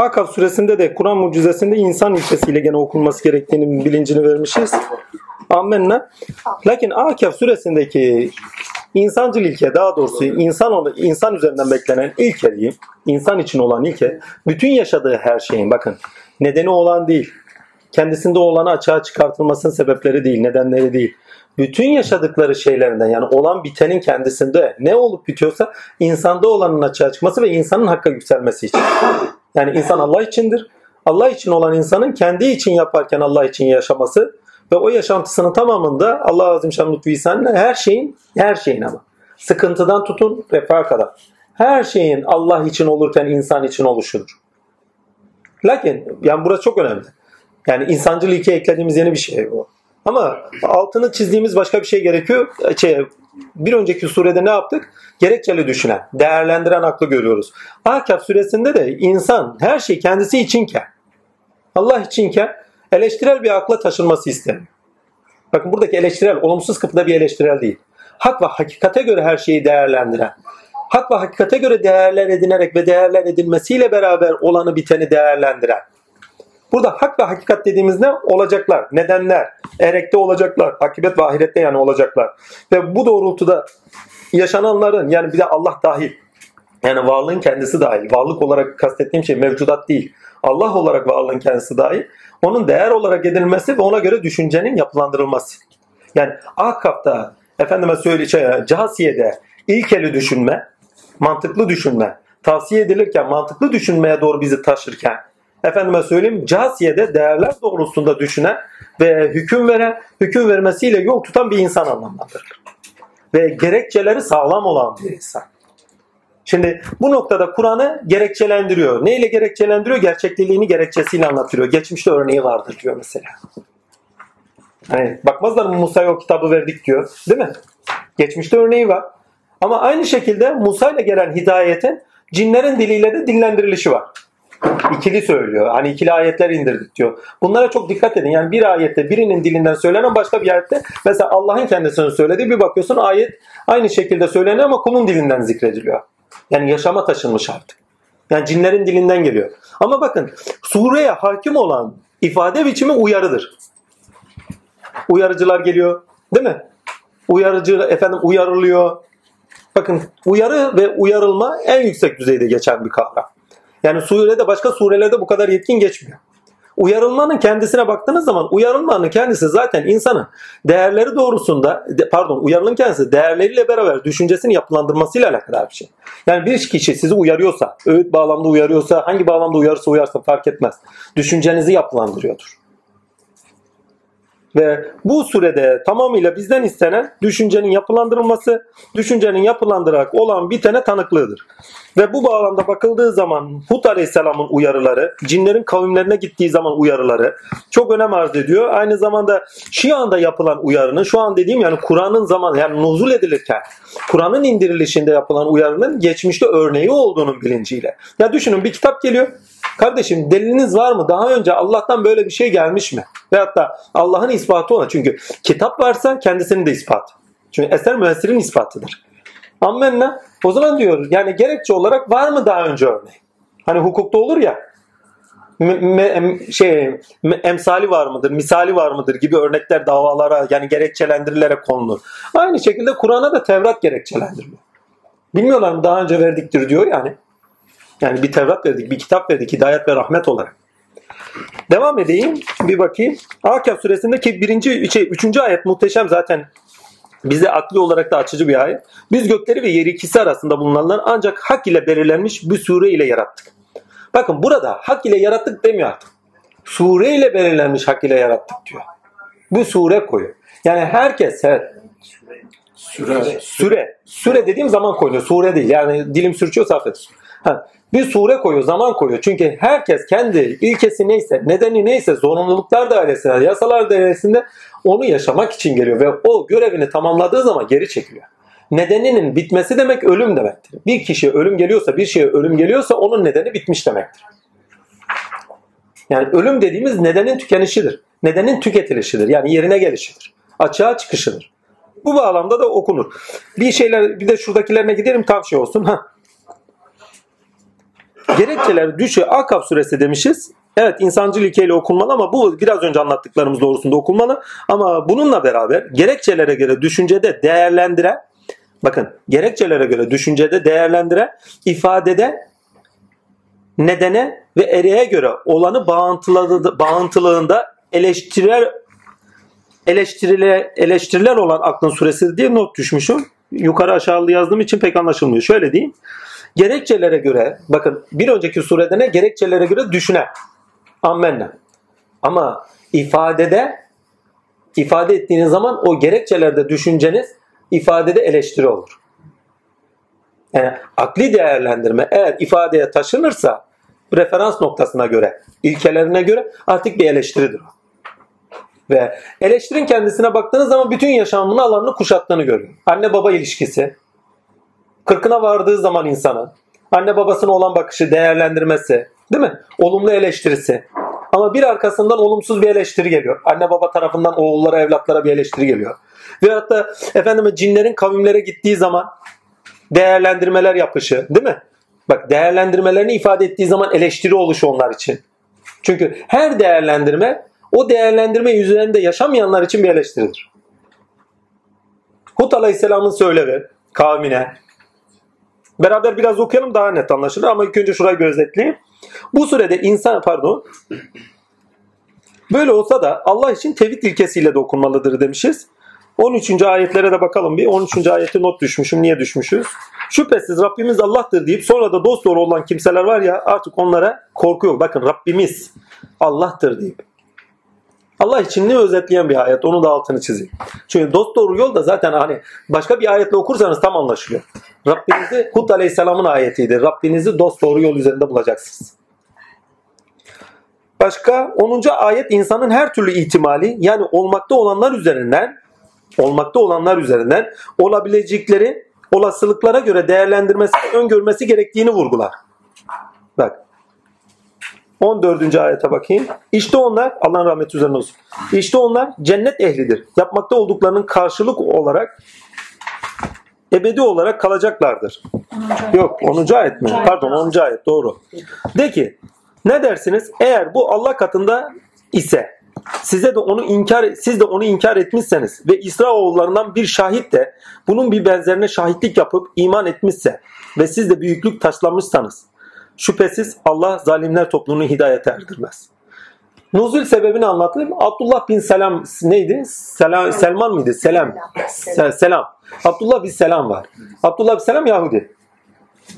Akaf suresinde de Kur'an mucizesinde insan ilkesiyle gene okunması gerektiğini bilincini vermişiz. Amenna. Lakin Akaf suresindeki insancıl ilke daha doğrusu insan insan üzerinden beklenen ilke diyeyim. insan için olan ilke bütün yaşadığı her şeyin bakın nedeni olan değil. Kendisinde olanı açığa çıkartılmasının sebepleri değil, nedenleri değil. Bütün yaşadıkları şeylerinden yani olan bitenin kendisinde ne olup bitiyorsa insanda olanın açığa çıkması ve insanın hakka yükselmesi için. Yani insan Allah içindir. Allah için olan insanın kendi için yaparken Allah için yaşaması ve o yaşantısının tamamında Allah Azim Şan Lütfü her şeyin, her şeyin ama sıkıntıdan tutun refaha kadar. Her şeyin Allah için olurken insan için oluşudur. Lakin yani burası çok önemli. Yani insancıl ilke eklediğimiz yeni bir şey bu. Ama altını çizdiğimiz başka bir şey gerekiyor. Şey, bir önceki surede ne yaptık? Gerekçeli düşünen, değerlendiren aklı görüyoruz. Ahkaf suresinde de insan her şey kendisi içinken, Allah içinken eleştirel bir akla taşınması isteniyor. Bakın buradaki eleştirel, olumsuz kapıda bir eleştirel değil. Hak ve hakikate göre her şeyi değerlendiren, hak ve hakikate göre değerler edinerek ve değerler edilmesiyle beraber olanı biteni değerlendiren, Burada hak ve hakikat dediğimiz ne? Olacaklar, nedenler, erekte olacaklar, akibet ve ahirette yani olacaklar. Ve bu doğrultuda yaşananların yani bir de Allah dahil, yani varlığın kendisi dahil, varlık olarak kastettiğim şey mevcudat değil, Allah olarak varlığın kendisi dahil, onun değer olarak edilmesi ve ona göre düşüncenin yapılandırılması. Yani Ahkaf'ta, efendime söyleyeceğim, Casiye'de ilkeli düşünme, mantıklı düşünme, tavsiye edilirken mantıklı düşünmeye doğru bizi taşırken, efendime söyleyeyim casiye'de değerler doğrultusunda düşünen ve hüküm veren, hüküm vermesiyle yol tutan bir insan anlamlandırır. Ve gerekçeleri sağlam olan bir insan. Şimdi bu noktada Kur'an'ı gerekçelendiriyor. Neyle gerekçelendiriyor? Gerçekliliğini gerekçesiyle anlatıyor. Geçmişte örneği vardır diyor mesela. Hani bakmazlar mı Musa'ya o kitabı verdik diyor. Değil mi? Geçmişte örneği var. Ama aynı şekilde Musa ile gelen hidayetin cinlerin diliyle de dillendirilişi var. İkili söylüyor. Hani ikili ayetler indirdik diyor. Bunlara çok dikkat edin. Yani bir ayette birinin dilinden söylenen başka bir ayette mesela Allah'ın kendisini söylediği bir bakıyorsun ayet aynı şekilde söyleniyor ama kulun dilinden zikrediliyor. Yani yaşama taşınmış artık. Yani cinlerin dilinden geliyor. Ama bakın sureye hakim olan ifade biçimi uyarıdır. Uyarıcılar geliyor. Değil mi? Uyarıcı efendim uyarılıyor. Bakın uyarı ve uyarılma en yüksek düzeyde geçen bir kavram. Yani surede başka surelerde bu kadar yetkin geçmiyor. Uyarılmanın kendisine baktığınız zaman uyarılmanın kendisi zaten insanın değerleri doğrusunda pardon uyarılın kendisi değerleriyle beraber düşüncesini yapılandırmasıyla alakalı bir şey. Yani bir kişi sizi uyarıyorsa, öğüt bağlamda uyarıyorsa, hangi bağlamda uyarırsa uyarsa fark etmez. Düşüncenizi yapılandırıyordur. Ve bu sürede tamamıyla bizden istenen düşüncenin yapılandırılması, düşüncenin yapılandırarak olan bitene tanıklığıdır. Ve bu bağlamda bakıldığı zaman Hud Aleyhisselam'ın uyarıları, cinlerin kavimlerine gittiği zaman uyarıları çok önem arz ediyor. Aynı zamanda şu anda yapılan uyarının, şu an dediğim yani Kur'an'ın zaman yani nuzul edilirken, Kur'an'ın indirilişinde yapılan uyarının geçmişte örneği olduğunun bilinciyle. Ya düşünün bir kitap geliyor. Kardeşim deliliniz var mı? Daha önce Allah'tan böyle bir şey gelmiş mi? Veyahut da Allah'ın ispatı ona. Çünkü kitap varsa kendisinin de ispatı. Çünkü eser müessirin ispatıdır. Ammenna. O zaman diyor yani gerekçe olarak var mı daha önce örneği? Hani hukukta olur ya me, me, şey me, emsali var mıdır, misali var mıdır gibi örnekler davalara yani gerekçelendirilerek konulur. Aynı şekilde Kur'an'a da Tevrat gerekçelendiriliyor. Bilmiyorlar mı daha önce verdiktir diyor yani. Yani bir Tevrat verdik, bir kitap verdik hidayet ve rahmet olarak. Devam edeyim bir bakayım. Akaf suresindeki birinci, şey, üçüncü ayet muhteşem zaten bize akli olarak da açıcı bir ayet. Biz gökleri ve yeri ikisi arasında bulunanlar ancak hak ile belirlenmiş bir sure ile yarattık. Bakın burada hak ile yarattık demiyor artık. Sure ile belirlenmiş hak ile yarattık diyor. Bu sure koyuyor. Yani herkes evet. Süre. Süre. Süre dediğim zaman koyuyor. Sure değil. Yani dilim sürçüyorsa affedin. Bir sure koyuyor, zaman koyuyor. Çünkü herkes kendi ilkesi neyse, nedeni neyse, zorunluluklar dairesinde, yasalar dairesinde onu yaşamak için geliyor ve o görevini tamamladığı zaman geri çekiliyor. Nedeninin bitmesi demek ölüm demektir. Bir kişiye ölüm geliyorsa, bir şeye ölüm geliyorsa onun nedeni bitmiş demektir. Yani ölüm dediğimiz nedenin tükenişidir. Nedenin tüketilişidir. Yani yerine gelişidir. Açığa çıkışıdır. Bu bağlamda da okunur. Bir şeyler bir de şuradakilerine gidelim tam şey olsun. Ha. Gerekçeler düşüyor. Akaf suresi demişiz. Evet insancıl ilkeyle okunmalı ama bu biraz önce anlattıklarımız doğrusunda okunmalı. Ama bununla beraber gerekçelere göre düşüncede değerlendiren bakın gerekçelere göre düşüncede değerlendiren ifadede nedene ve ereğe göre olanı bağıntılığında eleştiriler eleştirile, eleştiriler olan aklın suresi diye not düşmüşüm. Yukarı aşağılı yazdığım için pek anlaşılmıyor. Şöyle diyeyim. Gerekçelere göre bakın bir önceki surede ne? Gerekçelere göre düşünen. Ammenna. Ama ifadede ifade ettiğiniz zaman o gerekçelerde düşünceniz ifadede eleştiri olur. Yani akli değerlendirme eğer ifadeye taşınırsa referans noktasına göre, ilkelerine göre artık bir eleştiridir. Ve eleştirin kendisine baktığınız zaman bütün yaşamını alanını kuşattığını görüyor. Anne baba ilişkisi, kırkına vardığı zaman insanın, anne babasına olan bakışı, değerlendirmesi, değil mi? Olumlu eleştirisi. Ama bir arkasından olumsuz bir eleştiri geliyor. Anne baba tarafından oğullara, evlatlara bir eleştiri geliyor. Ve hatta efendim cinlerin kavimlere gittiği zaman değerlendirmeler yapışı, değil mi? Bak değerlendirmelerini ifade ettiği zaman eleştiri oluşu onlar için. Çünkü her değerlendirme o değerlendirme üzerinde yaşamayanlar için bir eleştiridir. Hud Aleyhisselam'ın söylevi kavmine. Beraber biraz okuyalım daha net anlaşılır ama ilk önce şurayı gözetleyeyim. Bu sürede insan pardon böyle olsa da Allah için tevhid ilkesiyle de okunmalıdır demişiz. 13. ayetlere de bakalım bir. 13. ayeti not düşmüşüm. Niye düşmüşüz? Şüphesiz Rabbimiz Allah'tır deyip sonra da dost doğru olan kimseler var ya artık onlara korku yok. Bakın Rabbimiz Allah'tır deyip. Allah için ne özetleyen bir ayet onu da altını çizeyim. Çünkü dost doğru yol da zaten hani başka bir ayetle okursanız tam anlaşılıyor. Rabbinizi Hud Aleyhisselam'ın ayetiydi. Rabbinizi dost doğru yol üzerinde bulacaksınız. Başka 10. ayet insanın her türlü ihtimali yani olmakta olanlar üzerinden olmakta olanlar üzerinden olabilecekleri olasılıklara göre değerlendirmesi öngörmesi gerektiğini vurgular. Bak 14. ayete bakayım. İşte onlar Allah'ın rahmeti üzerine olsun. İşte onlar cennet ehlidir. Yapmakta olduklarının karşılık olarak ebedi olarak kalacaklardır. Yok 10. ayet mi? Pardon 10. ayet doğru. De ki ne dersiniz? Eğer bu Allah katında ise size de onu inkar siz de onu inkar etmişseniz ve İsraoğullarından bir şahit de bunun bir benzerine şahitlik yapıp iman etmişse ve siz de büyüklük taşlamışsanız şüphesiz Allah zalimler topluluğunu hidayete erdirmez. Nuzul sebebini anlatayım. Abdullah bin Selam neydi? Selam, Selman mıydı? Selam. Selam. Abdullah bin Selam var. Abdullah bin Selam Yahudi.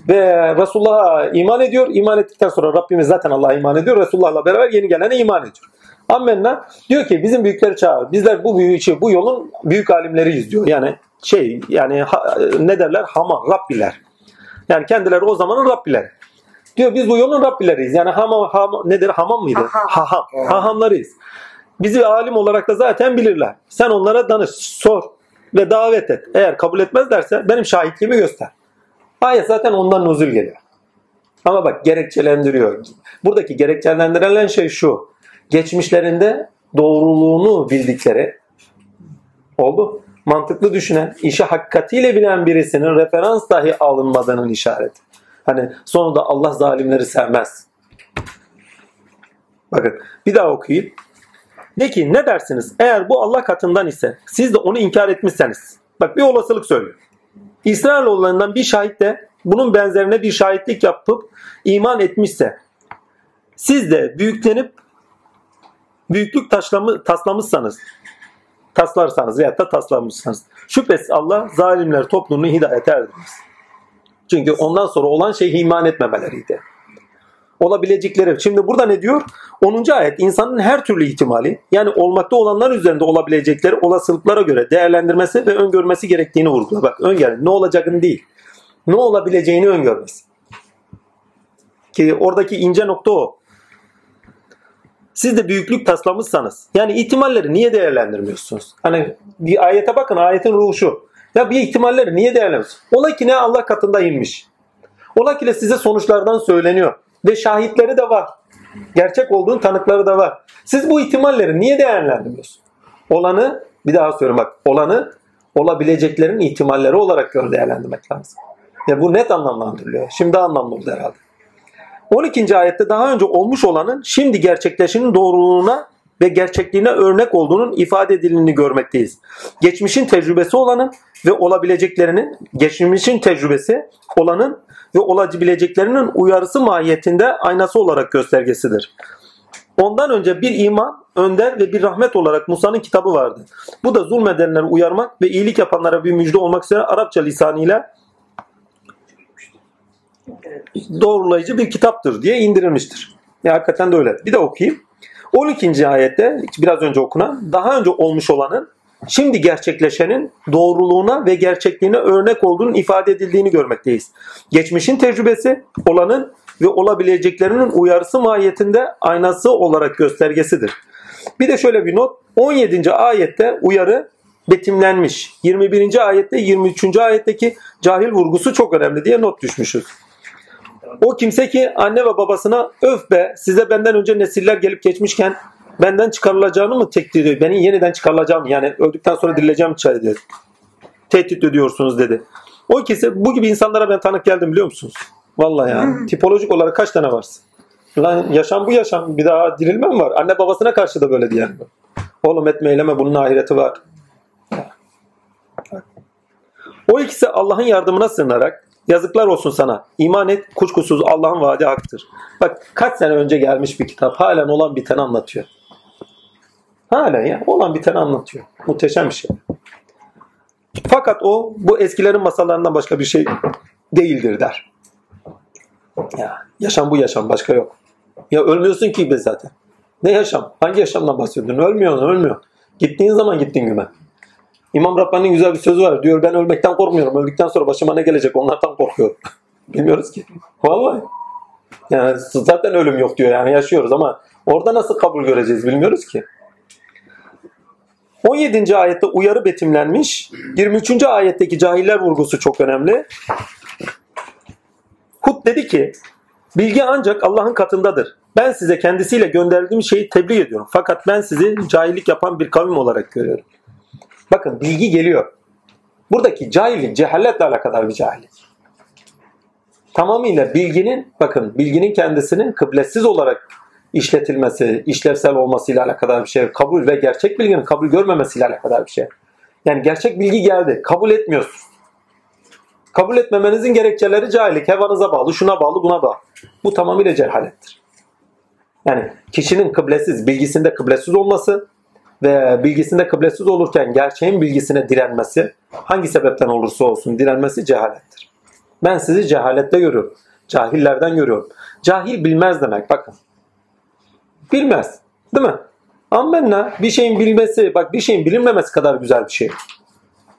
Ve Resulullah'a iman ediyor. İman ettikten sonra Rabbimiz zaten Allah'a iman ediyor. Resulullah'la beraber yeni gelene iman ediyor. Ammenna diyor ki bizim büyükleri çağır. Bizler bu büyük şey, bu yolun büyük alimleriyiz diyor. Yani şey yani ha, ne derler? Hama, Rabbiler. Yani kendileri o zamanın Rabbileri. Diyor biz bu yolun Rabbileriyiz. Yani hamam, hamam nedir? Hamam mıydı? Haham. Hahamlarıyız. Bizi alim olarak da zaten bilirler. Sen onlara danış, sor ve davet et. Eğer kabul etmezlerse benim şahitliğimi göster. Ayet zaten ondan nuzul geliyor. Ama bak gerekçelendiriyor. Buradaki gerekçelendirilen şey şu geçmişlerinde doğruluğunu bildikleri oldu. Mantıklı düşünen, işi hakikatiyle bilen birisinin referans dahi alınmadığının işareti. Hani sonunda Allah zalimleri sevmez. Bakın bir daha okuyayım. De ki ne dersiniz? Eğer bu Allah katından ise siz de onu inkar etmişseniz. Bak bir olasılık söylüyor. İsrailoğullarından bir şahit de bunun benzerine bir şahitlik yapıp iman etmişse siz de büyüklenip büyüklük taşlamı, taslamışsanız, taslarsanız veya da taslamışsanız şüphesiz Allah zalimler toplumunu hidayete erdirmez. Çünkü ondan sonra olan şey iman etmemeleriydi. Olabilecekleri. Şimdi burada ne diyor? 10. ayet insanın her türlü ihtimali yani olmakta olanlar üzerinde olabilecekleri olasılıklara göre değerlendirmesi ve öngörmesi gerektiğini vurguluyor. Bak öngör ne olacağını değil. Ne olabileceğini öngörmesi. Ki oradaki ince nokta o. Siz de büyüklük taslamışsanız yani ihtimalleri niye değerlendirmiyorsunuz? Hani bir ayete bakın ayetin ruhu şu. Ya bir ihtimalleri niye değerlendirmiyorsunuz? Ola ki ne Allah katında inmiş. Ola ki de size sonuçlardan söyleniyor. Ve şahitleri de var. Gerçek olduğun tanıkları da var. Siz bu ihtimalleri niye değerlendirmiyorsunuz? Olanı bir daha söylüyorum bak. Olanı olabileceklerin ihtimalleri olarak gör değerlendirmek lazım. Ya bu net anlamlandırılıyor. Şimdi anlamlı oldu herhalde. 12. ayette daha önce olmuş olanın şimdi gerçekleşinin doğruluğuna ve gerçekliğine örnek olduğunun ifade edildiğini görmekteyiz. Geçmişin tecrübesi olanın ve olabileceklerinin, geçmişin tecrübesi olanın ve olabileceklerinin uyarısı mahiyetinde aynası olarak göstergesidir. Ondan önce bir iman, önder ve bir rahmet olarak Musa'nın kitabı vardı. Bu da zulmedenleri uyarmak ve iyilik yapanlara bir müjde olmak üzere Arapça lisanıyla doğrulayıcı bir kitaptır diye indirilmiştir. Ya hakikaten de öyle. Bir de okuyayım. 12. ayette biraz önce okunan daha önce olmuş olanın şimdi gerçekleşenin doğruluğuna ve gerçekliğine örnek olduğunun ifade edildiğini görmekteyiz. Geçmişin tecrübesi olanın ve olabileceklerinin uyarısı mahiyetinde aynası olarak göstergesidir. Bir de şöyle bir not. 17. ayette uyarı betimlenmiş. 21. ayette 23. ayetteki cahil vurgusu çok önemli diye not düşmüşüz. O kimse ki anne ve babasına öf be size benden önce nesiller gelip geçmişken benden çıkarılacağını mı tehdit ediyor? Beni yeniden çıkarılacağım yani öldükten sonra dirileceğim diyor. Tehdit ediyorsunuz dedi. O ikisi bu gibi insanlara ben tanık geldim biliyor musunuz? Vallahi yani. Tipolojik olarak kaç tane varsın? Lan yaşam bu yaşam. Bir daha dirilme mi var? Anne babasına karşı da böyle diyen. Oğlum etme eyleme bunun ahireti var. O ikisi Allah'ın yardımına sığınarak yazıklar olsun sana. İman et kuşkusuz Allah'ın vaadi haktır. Bak kaç sene önce gelmiş bir kitap halen olan biteni anlatıyor. Halen ya olan biteni anlatıyor. Muhteşem bir şey. Fakat o bu eskilerin masallarından başka bir şey değildir der. Ya yaşam bu yaşam başka yok. Ya ölmüyorsun ki be zaten. Ne yaşam? Hangi yaşamdan bahsediyorsun? Ölmüyorsun, ölmüyor. Gittiğin zaman gittin güme. İmam Rabbani'nin güzel bir sözü var. Diyor ben ölmekten korkmuyorum. Öldükten sonra başıma ne gelecek onlardan korkuyorum. Bilmiyoruz ki. Vallahi. Yani zaten ölüm yok diyor yani yaşıyoruz ama orada nasıl kabul göreceğiz bilmiyoruz ki. 17. ayette uyarı betimlenmiş. 23. ayetteki cahiller vurgusu çok önemli. Hud dedi ki bilgi ancak Allah'ın katındadır. Ben size kendisiyle gönderdiğim şeyi tebliğ ediyorum. Fakat ben sizi cahillik yapan bir kavim olarak görüyorum. Bakın bilgi geliyor. Buradaki cahillik cehaletle alakadar bir cahillik. Tamamıyla bilginin bakın bilginin kendisinin kıblesiz olarak işletilmesi, işlevsel olmasıyla alakadar bir şey. Kabul ve gerçek bilginin kabul görmemesiyle alakadar bir şey. Yani gerçek bilgi geldi. Kabul etmiyorsun. Kabul etmemenizin gerekçeleri cahillik. Hevanıza bağlı, şuna bağlı, buna bağlı. Bu tamamıyla cehalettir. Yani kişinin kıblesiz, bilgisinde kıblesiz olması ve bilgisinde kıblesiz olurken gerçeğin bilgisine direnmesi, hangi sebepten olursa olsun direnmesi cehalettir. Ben sizi cehalette görüyorum. Cahillerden görüyorum. Cahil bilmez demek bakın. Bilmez. Değil mi? Ammenna bir şeyin bilmesi, bak bir şeyin bilinmemesi kadar güzel bir şey.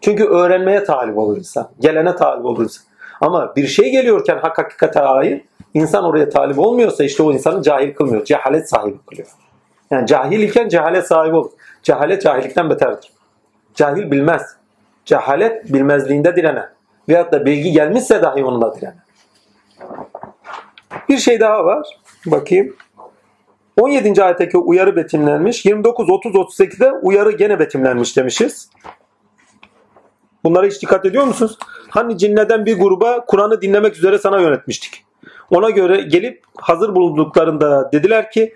Çünkü öğrenmeye talip olur insan. Gelene talip olur insan. Ama bir şey geliyorken hak hakikate ait insan oraya talip olmuyorsa işte o insanı cahil kılmıyor. Cehalet sahibi kılıyor. Yani cahil iken cehalet sahibi olur. Cehalet cahillikten beterdir. Cahil bilmez. Cehalet bilmezliğinde direnen. Veyahut da bilgi gelmişse dahi onunla direnen. Bir şey daha var. Bakayım. 17. ayetteki uyarı betimlenmiş. 29, 30, 38'de uyarı gene betimlenmiş demişiz. Bunlara hiç dikkat ediyor musunuz? Hani cinleden bir gruba Kur'an'ı dinlemek üzere sana yönetmiştik. Ona göre gelip hazır bulunduklarında dediler ki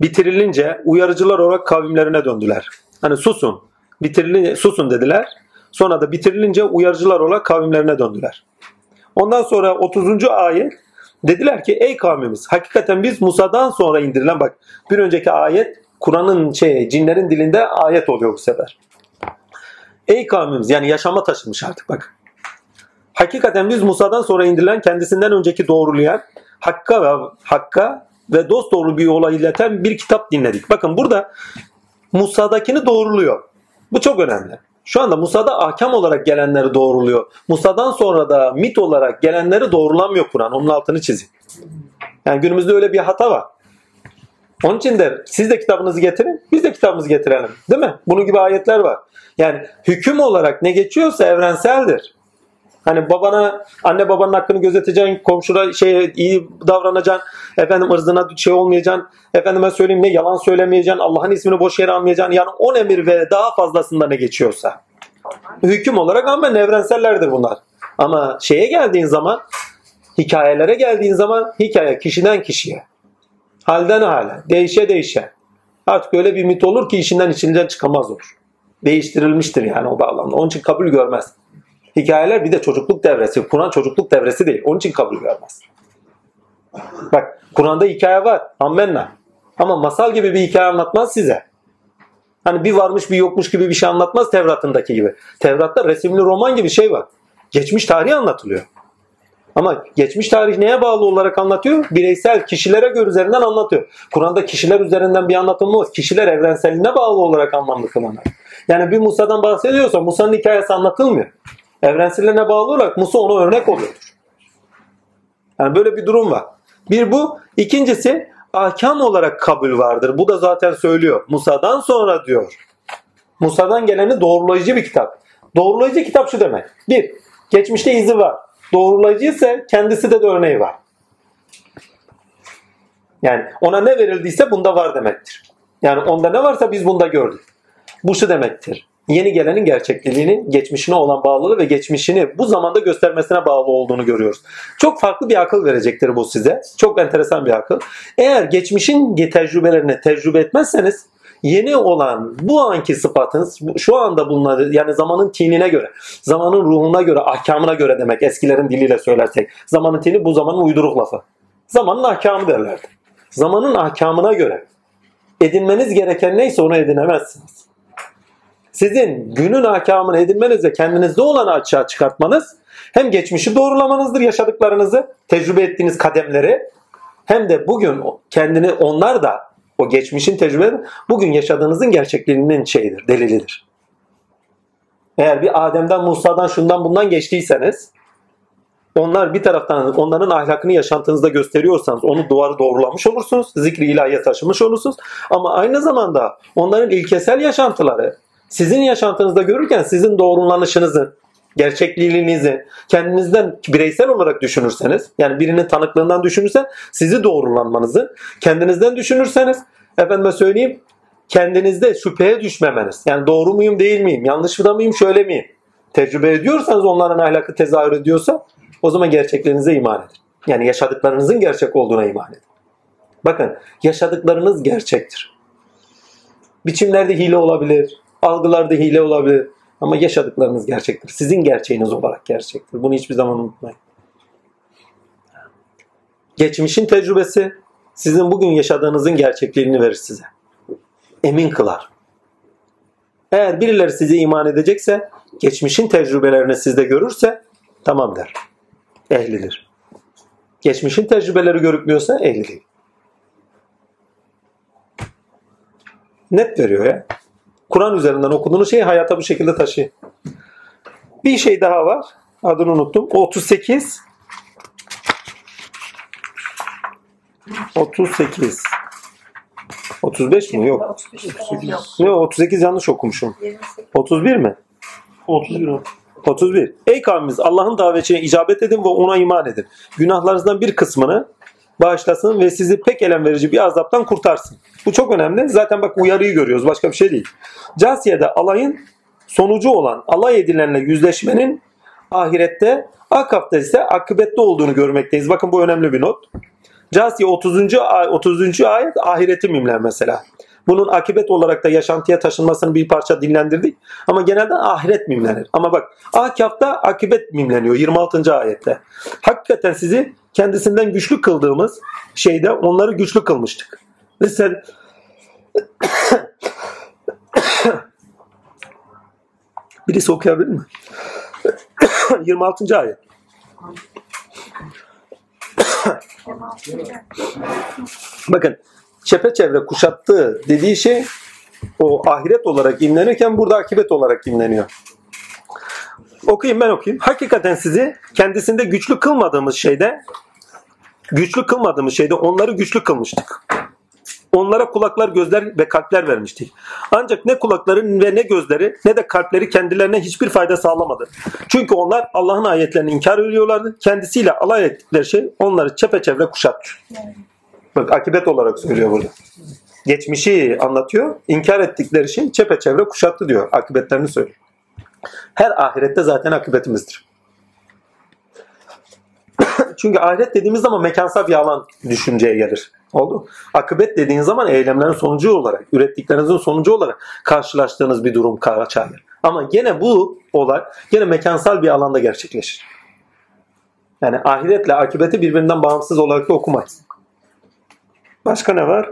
bitirilince uyarıcılar olarak kavimlerine döndüler. Hani susun, bitirilince susun dediler. Sonra da bitirilince uyarıcılar olarak kavimlerine döndüler. Ondan sonra 30. ayet dediler ki ey kavmimiz hakikaten biz Musa'dan sonra indirilen bak bir önceki ayet Kur'an'ın şey cinlerin dilinde ayet oluyor bu sefer. Ey kavmimiz yani yaşama taşınmış artık bak. Hakikaten biz Musa'dan sonra indirilen kendisinden önceki doğrulayan hakka ve hakka ve dost doğru bir yola ileten bir kitap dinledik. Bakın burada Musa'dakini doğruluyor. Bu çok önemli. Şu anda Musa'da ahkam olarak gelenleri doğruluyor. Musa'dan sonra da mit olarak gelenleri doğrulamıyor Kur'an. Onun altını çizin. Yani günümüzde öyle bir hata var. Onun için de siz de kitabınızı getirin, biz de kitabımızı getirelim. Değil mi? Bunun gibi ayetler var. Yani hüküm olarak ne geçiyorsa evrenseldir. Hani babana, anne babanın hakkını gözeteceksin, komşuna şey iyi davranacaksın, efendim ırzına şey olmayacaksın, efendime söyleyeyim ne yalan söylemeyeceksin, Allah'ın ismini boş yere almayacaksın. Yani on emir ve daha fazlasında ne geçiyorsa. Hüküm olarak ama evrensellerdir bunlar. Ama şeye geldiğin zaman Hikayelere geldiğin zaman hikaye kişiden kişiye, halden hale, değişe değişe. Artık öyle bir mit olur ki işinden içinden çıkamaz olur. Değiştirilmiştir yani o bağlamda. Onun için kabul görmez. Hikayeler bir de çocukluk devresi. Kur'an çocukluk devresi değil. Onun için kabul görmez. Bak Kur'an'da hikaye var. Ammenna. Ama masal gibi bir hikaye anlatmaz size. Hani bir varmış bir yokmuş gibi bir şey anlatmaz Tevrat'ındaki gibi. Tevrat'ta resimli roman gibi şey var. Geçmiş tarihi anlatılıyor. Ama geçmiş tarih neye bağlı olarak anlatıyor? Bireysel kişilere göre üzerinden anlatıyor. Kur'an'da kişiler üzerinden bir anlatım olmaz. Kişiler evrenseline bağlı olarak anlamlı kılınır. Yani bir Musa'dan bahsediyorsa Musa'nın hikayesi anlatılmıyor. Evrenseline bağlı olarak Musa ona örnek oluyordur. Yani böyle bir durum var. Bir bu. İkincisi ahkam olarak kabul vardır. Bu da zaten söylüyor. Musa'dan sonra diyor. Musa'dan geleni doğrulayıcı bir kitap. Doğrulayıcı kitap şu demek. Bir, geçmişte izi var. Doğrulayıcı ise kendisi de, de örneği var. Yani ona ne verildiyse bunda var demektir. Yani onda ne varsa biz bunda gördük. Bu şu demektir. Yeni gelenin gerçekliğinin geçmişine olan bağlılığı ve geçmişini bu zamanda göstermesine bağlı olduğunu görüyoruz. Çok farklı bir akıl verecektir bu size. Çok enteresan bir akıl. Eğer geçmişin tecrübelerini tecrübe etmezseniz yeni olan bu anki sıfatınız şu anda bulunan yani zamanın tinine göre, zamanın ruhuna göre, ahkamına göre demek eskilerin diliyle söylersek. Zamanın tini bu zamanın uyduruk lafı. Zamanın ahkamı derlerdi. Zamanın ahkamına göre edinmeniz gereken neyse onu edinemezsiniz. Sizin günün ahkamını edinmenizle kendinizde olanı açığa çıkartmanız hem geçmişi doğrulamanızdır yaşadıklarınızı, tecrübe ettiğiniz kademleri hem de bugün kendini onlar da o geçmişin tecrübeleri bugün yaşadığınızın gerçekliğinin şeyidir, delilidir. Eğer bir Adem'den, Musa'dan, şundan bundan geçtiyseniz onlar bir taraftan onların ahlakını yaşantınızda gösteriyorsanız onu duvarı doğrulamış olursunuz. Zikri ilahiye taşımış olursunuz. Ama aynı zamanda onların ilkesel yaşantıları sizin yaşantınızda görürken sizin doğrulanışınızı, gerçekliğinizi kendinizden bireysel olarak düşünürseniz yani birinin tanıklığından düşünürsen sizi doğrulanmanızı kendinizden düşünürseniz efendime söyleyeyim kendinizde şüpheye düşmemeniz yani doğru muyum değil miyim yanlış mı da mıyım şöyle miyim tecrübe ediyorsanız onların ahlakı tezahür ediyorsa o zaman gerçeklerinize iman edin. Yani yaşadıklarınızın gerçek olduğuna iman edin. Bakın yaşadıklarınız gerçektir. Biçimlerde hile olabilir, algılarda hile olabilir ama yaşadıklarınız gerçektir. Sizin gerçeğiniz olarak gerçektir. Bunu hiçbir zaman unutmayın. Geçmişin tecrübesi sizin bugün yaşadığınızın gerçekliğini verir size. Emin kılar. Eğer birileri size iman edecekse, geçmişin tecrübelerini sizde görürse tamam der. Ehlidir. Geçmişin tecrübeleri görükmüyorsa ehli değil. Net veriyor ya. Kur'an üzerinden okuduğunuz şeyi hayata bu şekilde taşıyın. Bir şey daha var. Adını unuttum. 38 38 35 mi? Yok. 38. Yok 38 yanlış okumuşum. 31 mi? 31 o. 31. Ey kavmimiz Allah'ın davetine icabet edin ve ona iman edin. Günahlarınızdan bir kısmını bağışlasın ve sizi pek elem verici bir azaptan kurtarsın. Bu çok önemli. Zaten bak uyarıyı görüyoruz. Başka bir şey değil. Casiye'de alayın sonucu olan alay edilenle yüzleşmenin ahirette akafta ise akıbette olduğunu görmekteyiz. Bakın bu önemli bir not. Casiye 30. ay 30. ayet ahireti mimler mesela. Bunun akibet olarak da yaşantıya taşınmasını bir parça dinlendirdik. Ama genelde ahiret mimlenir. Ama bak Akaf'ta akibet mimleniyor 26. ayette. Hakikaten sizi kendisinden güçlü kıldığımız şeyde onları güçlü kılmıştık. Mesela Birisi okuyabilir mi? 26. ayet. Bakın çepeçevre kuşattığı dediği şey o ahiret olarak imlenirken burada akibet olarak imleniyor. Okuyayım ben okuyayım. Hakikaten sizi kendisinde güçlü kılmadığımız şeyde güçlü kılmadığımız şeyde onları güçlü kılmıştık. Onlara kulaklar, gözler ve kalpler vermiştik. Ancak ne kulakları ve ne gözleri ne de kalpleri kendilerine hiçbir fayda sağlamadı. Çünkü onlar Allah'ın ayetlerini inkar ediyorlardı. Kendisiyle alay ettikleri şey onları çepeçevre kuşattı. Bak akibet olarak söylüyor burada. Geçmişi anlatıyor. İnkar ettikleri şey çepeçevre kuşattı diyor. Akıbetlerini söylüyor. Her ahirette zaten akıbetimizdir. Çünkü ahiret dediğimiz zaman mekansal bir alan düşünceye gelir. Oldu. Akıbet dediğin zaman eylemlerin sonucu olarak, ürettiklerinizin sonucu olarak karşılaştığınız bir durum çağırır. Ama gene bu olay gene mekansal bir alanda gerçekleşir. Yani ahiretle akıbeti birbirinden bağımsız olarak okumayız. Başka ne var?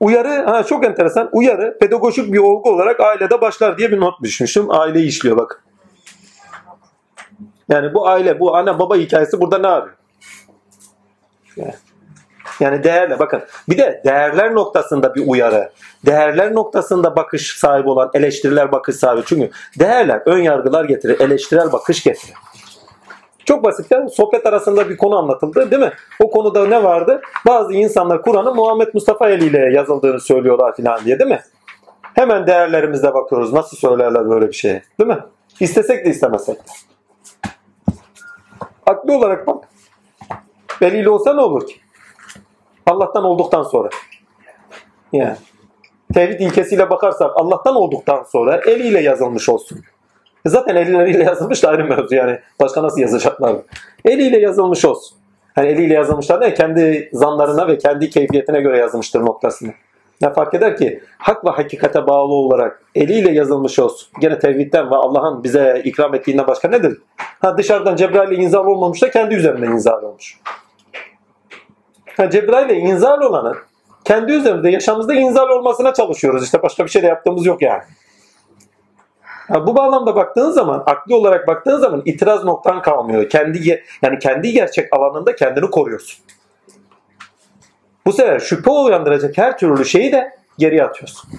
Uyarı, ha çok enteresan. Uyarı pedagojik bir olgu olarak ailede başlar diye bir not düşmüşüm. Aileyi işliyor bak. Yani bu aile, bu anne baba hikayesi burada ne arıyor? Yani, yani değerle bakın. Bir de değerler noktasında bir uyarı. Değerler noktasında bakış sahibi olan eleştiriler bakış sahibi. Çünkü değerler ön yargılar getirir, eleştirel bakış getirir. Çok basit ya. Sohbet arasında bir konu anlatıldı değil mi? O konuda ne vardı? Bazı insanlar Kur'an'ın Muhammed Mustafa eliyle yazıldığını söylüyorlar filan diye değil mi? Hemen değerlerimize bakıyoruz. Nasıl söylerler böyle bir şey? Değil mi? İstesek de istemesek de. Aklı olarak bak. Eliyle olsa ne olur ki? Allah'tan olduktan sonra. Yani. Tevhid ilkesiyle bakarsak Allah'tan olduktan sonra eliyle yazılmış olsun. Zaten elleriyle yazılmış da ayrı mevzu yani. Başka nasıl yazacaklar? Eliyle yazılmış olsun. Hani eliyle yazılmışlar da kendi zanlarına ve kendi keyfiyetine göre yazılmıştır noktasını. Ne fark eder ki hak ve hakikate bağlı olarak eliyle yazılmış olsun. Gene tevhidden ve Allah'ın bize ikram ettiğinden başka nedir? Ha dışarıdan Cebrail'le inzal olmamış da kendi üzerinde inzal olmuş. Ha Cebrail'le inzal olanı kendi üzerimizde yaşamımızda inzal olmasına çalışıyoruz. İşte başka bir şey de yaptığımız yok yani. Yani bu bağlamda baktığın zaman, akli olarak baktığın zaman itiraz noktan kalmıyor. Kendi yani kendi gerçek alanında kendini koruyorsun. Bu sefer şüphe uyandıracak her türlü şeyi de geriye atıyorsun.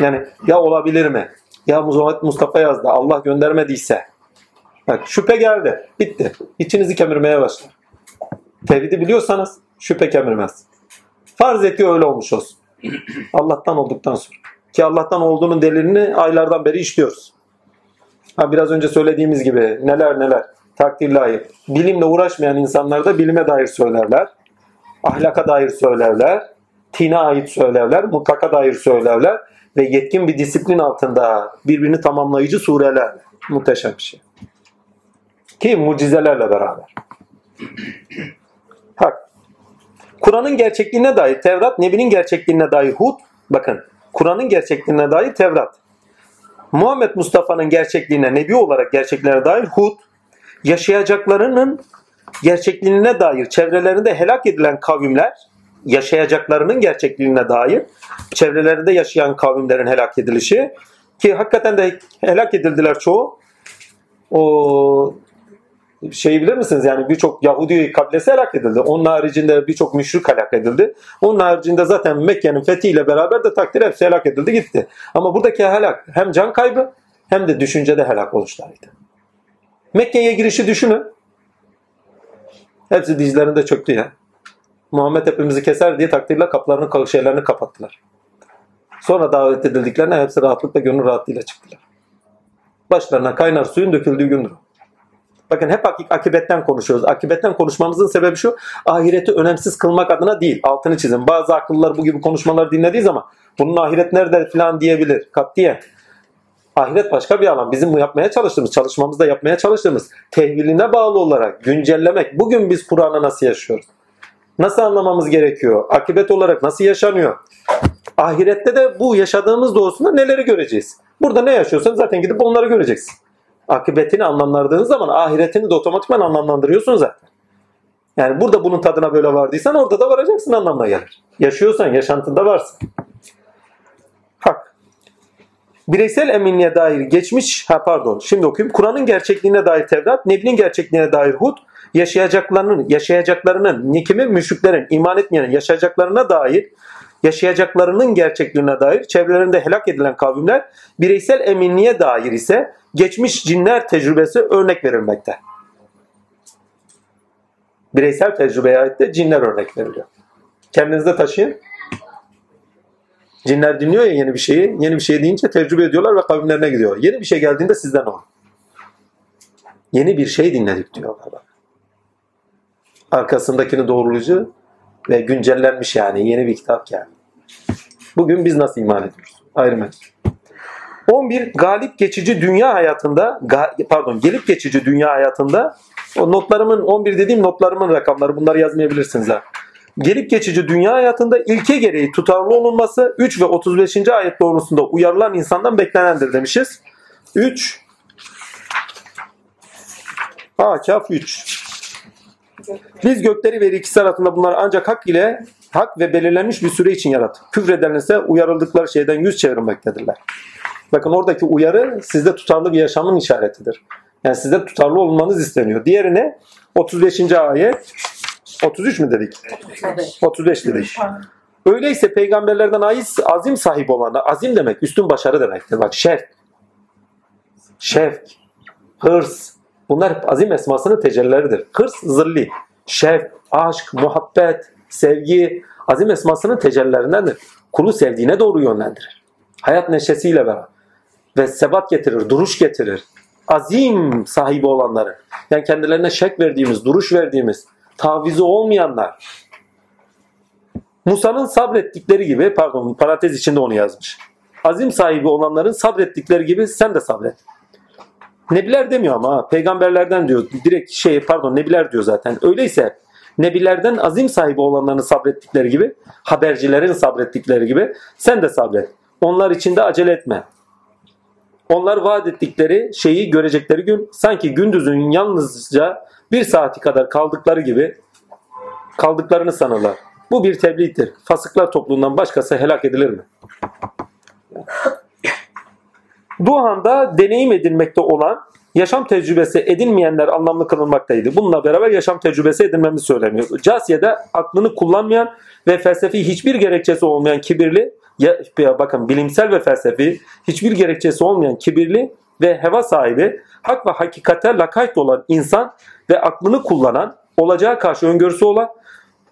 Yani ya olabilir mi? Ya Muhammed Mustafa yazdı. Allah göndermediyse. Bak şüphe geldi. Bitti. İçinizi kemirmeye başlar. Tevhidi biliyorsanız şüphe kemirmez. Farz et öyle olmuş olsun. Allah'tan olduktan sonra. Ki Allah'tan olduğunun delilini aylardan beri işliyoruz. Ha, biraz önce söylediğimiz gibi neler neler takdirlahi. Bilimle uğraşmayan insanlar da bilime dair söylerler. Ahlaka dair söylerler. Tine ait söylerler. Mutlaka dair söylerler. Ve yetkin bir disiplin altında birbirini tamamlayıcı sureler. Muhteşem bir şey. Ki mucizelerle beraber. Bak. Kur'an'ın gerçekliğine dair Tevrat, Nebi'nin gerçekliğine dair Hud. Bakın Kur'an'ın gerçekliğine dair Tevrat. Muhammed Mustafa'nın gerçekliğine, Nebi olarak gerçekliğine dair Hud, yaşayacaklarının gerçekliğine dair çevrelerinde helak edilen kavimler, yaşayacaklarının gerçekliğine dair çevrelerinde yaşayan kavimlerin helak edilişi ki hakikaten de helak edildiler çoğu. O şeyi bilir misiniz? Yani birçok Yahudi kabilesi helak edildi. Onun haricinde birçok müşrik helak edildi. Onun haricinde zaten Mekke'nin fethiyle beraber de takdir hepsi helak edildi gitti. Ama buradaki helak hem can kaybı hem de düşüncede helak oluşlarıydı. Mekke'ye girişi düşünün. Hepsi dizlerinde çöktü ya. Muhammed hepimizi keser diye takdirle kaplarını, şeylerini kapattılar. Sonra davet edildiklerine hepsi rahatlıkla gönül rahatlığıyla çıktılar. Başlarına kaynar suyun döküldüğü gündür. Bakın hep akibetten konuşuyoruz. Akibetten konuşmamızın sebebi şu. Ahireti önemsiz kılmak adına değil. Altını çizin. Bazı akıllılar bu gibi konuşmaları dinlediği zaman bunun ahiret nerede falan diyebilir. Katiye. Ahiret başka bir alan. Bizim bu yapmaya çalıştığımız, çalışmamızda yapmaya çalıştığımız tehviline bağlı olarak güncellemek. Bugün biz Kur'an'ı nasıl yaşıyoruz? Nasıl anlamamız gerekiyor? Akibet olarak nasıl yaşanıyor? Ahirette de bu yaşadığımız doğrusunda neleri göreceğiz? Burada ne yaşıyorsan zaten gidip onları göreceksin akıbetini anlamlandırdığın zaman ahiretini de otomatikman anlamlandırıyorsun zaten. Yani burada bunun tadına böyle vardıysan orada da varacaksın anlamına gelir. Yaşıyorsan yaşantında varsın. Hak. Bireysel eminliğe dair geçmiş, ha pardon şimdi okuyayım. Kur'an'ın gerçekliğine dair Tevrat, Nebi'nin gerçekliğine dair Hud, yaşayacaklarının, yaşayacaklarının, nikimi müşriklerin, iman etmeyenin yaşayacaklarına dair yaşayacaklarının gerçekliğine dair çevrelerinde helak edilen kavimler bireysel eminliğe dair ise geçmiş cinler tecrübesi örnek verilmekte. Bireysel tecrübeye ait de cinler örnek veriliyor. Kendinizde taşıyın. Cinler dinliyor ya yeni bir şeyi. Yeni bir şey deyince tecrübe ediyorlar ve kavimlerine gidiyor. Yeni bir şey geldiğinde sizden o. Yeni bir şey dinledik diyorlar. Arkasındakini doğrulayıcı ve güncellenmiş yani yeni bir kitap yani. Bugün biz nasıl iman ediyoruz? Ayrı mevzu. 11 galip geçici dünya hayatında pardon gelip geçici dünya hayatında O notlarımın 11 dediğim notlarımın rakamları. Bunları yazmayabilirsiniz ha. Gelip geçici dünya hayatında ilke gereği tutarlı olunması 3 ve 35. ayet doğrusunda uyarılan insandan beklenendir demişiz. 3 Akaf 3 Biz gökleri ve ikisi arasında bunlar ancak hak ile hak ve belirlenmiş bir süre için yarattık. Küfredenlerse uyarıldıkları şeyden yüz çevirmektedirler. Bakın oradaki uyarı sizde tutarlı bir yaşamın işaretidir. Yani sizde tutarlı olmanız isteniyor. Diğerine 35. ayet 33 mü dedik? 35 dedik. Öyleyse peygamberlerden aziz, azim sahibi olanlar, azim demek üstün başarı demektir. Bak şevk, şevk, hırs, bunlar hep azim esmasının tecellileridir. Hırs zilli, şevk, aşk, muhabbet, sevgi, azim esmasının tecellilerindendir. Kulu sevdiğine doğru yönlendirir. Hayat neşesiyle beraber ve sebat getirir, duruş getirir. Azim sahibi olanları, yani kendilerine şek verdiğimiz, duruş verdiğimiz, tavizi olmayanlar. Musa'nın sabrettikleri gibi, pardon parantez içinde onu yazmış. Azim sahibi olanların sabrettikleri gibi sen de sabret. Nebiler demiyor ama peygamberlerden diyor. Direkt şey pardon nebiler diyor zaten. Öyleyse nebilerden azim sahibi olanların sabrettikleri gibi, habercilerin sabrettikleri gibi sen de sabret. Onlar için de acele etme. Onlar vaat ettikleri şeyi görecekleri gün sanki gündüzün yalnızca bir saati kadar kaldıkları gibi kaldıklarını sanırlar. Bu bir tebliğdir. Fasıklar topluluğundan başkası helak edilir mi? Bu anda deneyim edilmekte olan yaşam tecrübesi edinmeyenler anlamlı kılınmaktaydı. Bununla beraber yaşam tecrübesi edinmemiz söyleniyor. Casiye'de aklını kullanmayan ve felsefi hiçbir gerekçesi olmayan kibirli, ya, bakın bilimsel ve felsefi hiçbir gerekçesi olmayan kibirli ve heva sahibi, hak ve hakikate lakayt olan insan ve aklını kullanan, olacağı karşı öngörüsü olan,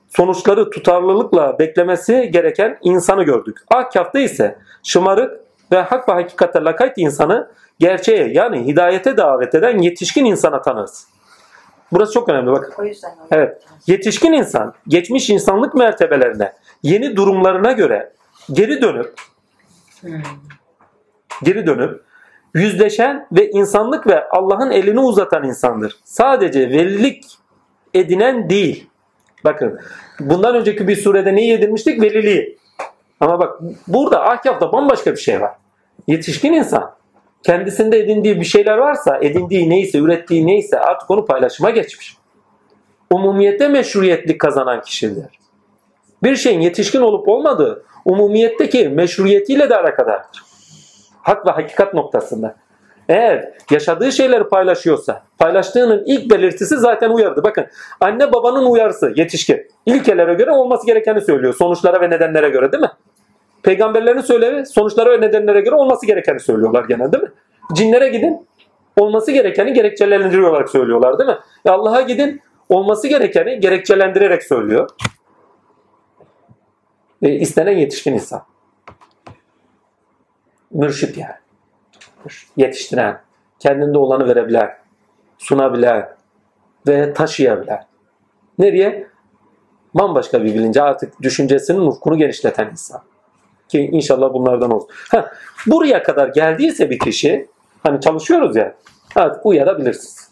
sonuçları tutarlılıkla beklemesi gereken insanı gördük. Akaf'ta ise şımarık ve hak ve hakikate lakayt insanı gerçeğe yani hidayete davet eden yetişkin insana tanırız. Burası çok önemli bak. O yüzden öyle. Evet. Yetişkin insan geçmiş insanlık mertebelerine, yeni durumlarına göre geri dönüp geri dönüp yüzleşen ve insanlık ve Allah'ın elini uzatan insandır. Sadece velilik edinen değil. Bakın bundan önceki bir surede neyi edinmiştik? Veliliği. Ama bak burada Ahkaf'ta bambaşka bir şey var. Yetişkin insan kendisinde edindiği bir şeyler varsa, edindiği neyse, ürettiği neyse artık onu paylaşıma geçmiş. Umumiyette meşruiyetlik kazanan kişidir. Bir şeyin yetişkin olup olmadığı umumiyetteki meşruiyetiyle de alakadardır. Hak ve hakikat noktasında. Eğer yaşadığı şeyleri paylaşıyorsa, paylaştığının ilk belirtisi zaten uyardı. Bakın anne babanın uyarısı yetişkin. İlkelere göre olması gerekeni söylüyor. Sonuçlara ve nedenlere göre değil mi? Peygamberlerin söylevi sonuçlara ve nedenlere göre olması gerekeni söylüyorlar genelde değil mi? Cinlere gidin olması gerekeni gerekçelendiriyor olarak söylüyorlar değil mi? E Allah'a gidin olması gerekeni gerekçelendirerek söylüyor. E, istenen yetişkin insan. Mürşit yani. Yetiştiren, kendinde olanı verebilen, sunabilen ve taşıyabilen. Nereye? Bambaşka bir bilince artık düşüncesinin ufkunu genişleten insan. Ki inşallah bunlardan olsun. Ha, buraya kadar geldiyse bir kişi, hani çalışıyoruz ya, artık uyarabilirsiniz.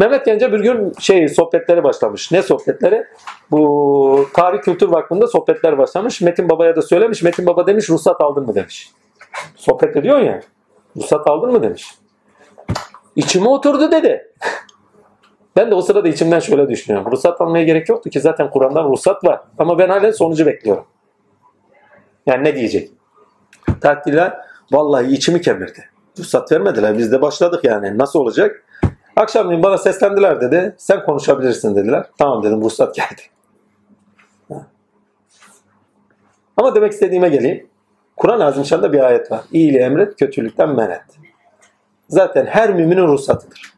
Mehmet Gence bir gün şey sohbetleri başlamış. Ne sohbetleri? Bu Tarih Kültür Vakfı'nda sohbetler başlamış. Metin Baba'ya da söylemiş. Metin Baba demiş ruhsat aldın mı demiş. Sohbet ediyor ya. Ruhsat aldın mı demiş. İçime oturdu dedi. Ben de o sırada içimden şöyle düşünüyorum. Ruhsat almaya gerek yoktu ki zaten Kur'an'dan ruhsat var. Ama ben hala sonucu bekliyorum. Yani ne diyecek? Takdirler vallahi içimi kemirdi. Ruhsat vermediler. Biz de başladık yani. Nasıl olacak? Akşamleyin bana seslendiler dedi. Sen konuşabilirsin dediler. Tamam dedim ruhsat geldi. Ama demek istediğime geleyim. Kur'an-ı Azimşan'da bir ayet var. İyiliği emret, kötülükten men et. Zaten her müminin ruhsatıdır.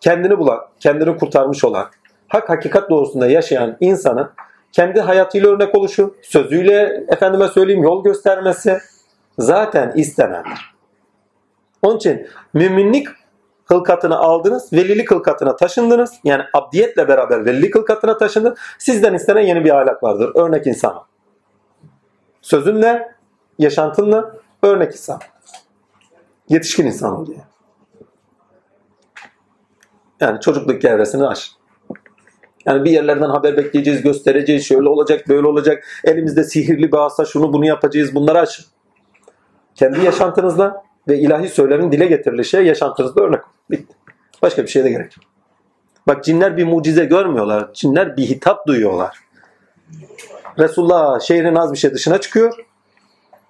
Kendini bulan, kendini kurtarmış olan, hak hakikat doğrusunda yaşayan insanın kendi hayatıyla örnek oluşu, sözüyle efendime söyleyeyim yol göstermesi zaten istenendir. Onun için müminlik hılkatını aldınız, velilik hılkatına taşındınız. Yani abdiyetle beraber velilik hılkatına taşındınız. Sizden istenen yeni bir ahlak vardır. Örnek insan. Sözünle, yaşantınla örnek insan. Yetişkin insan oluyor. Yani çocukluk evresini aş. Yani bir yerlerden haber bekleyeceğiz, göstereceğiz, şöyle olacak, böyle olacak. Elimizde sihirli bir asa, şunu bunu yapacağız, bunları aşın. Kendi yaşantınızla ve ilahi söylemin dile getirilişe yaşantınızda örnek. Bitti. Başka bir şeye de gerek yok. Bak cinler bir mucize görmüyorlar. Cinler bir hitap duyuyorlar. Resulullah şehrin az bir şey dışına çıkıyor.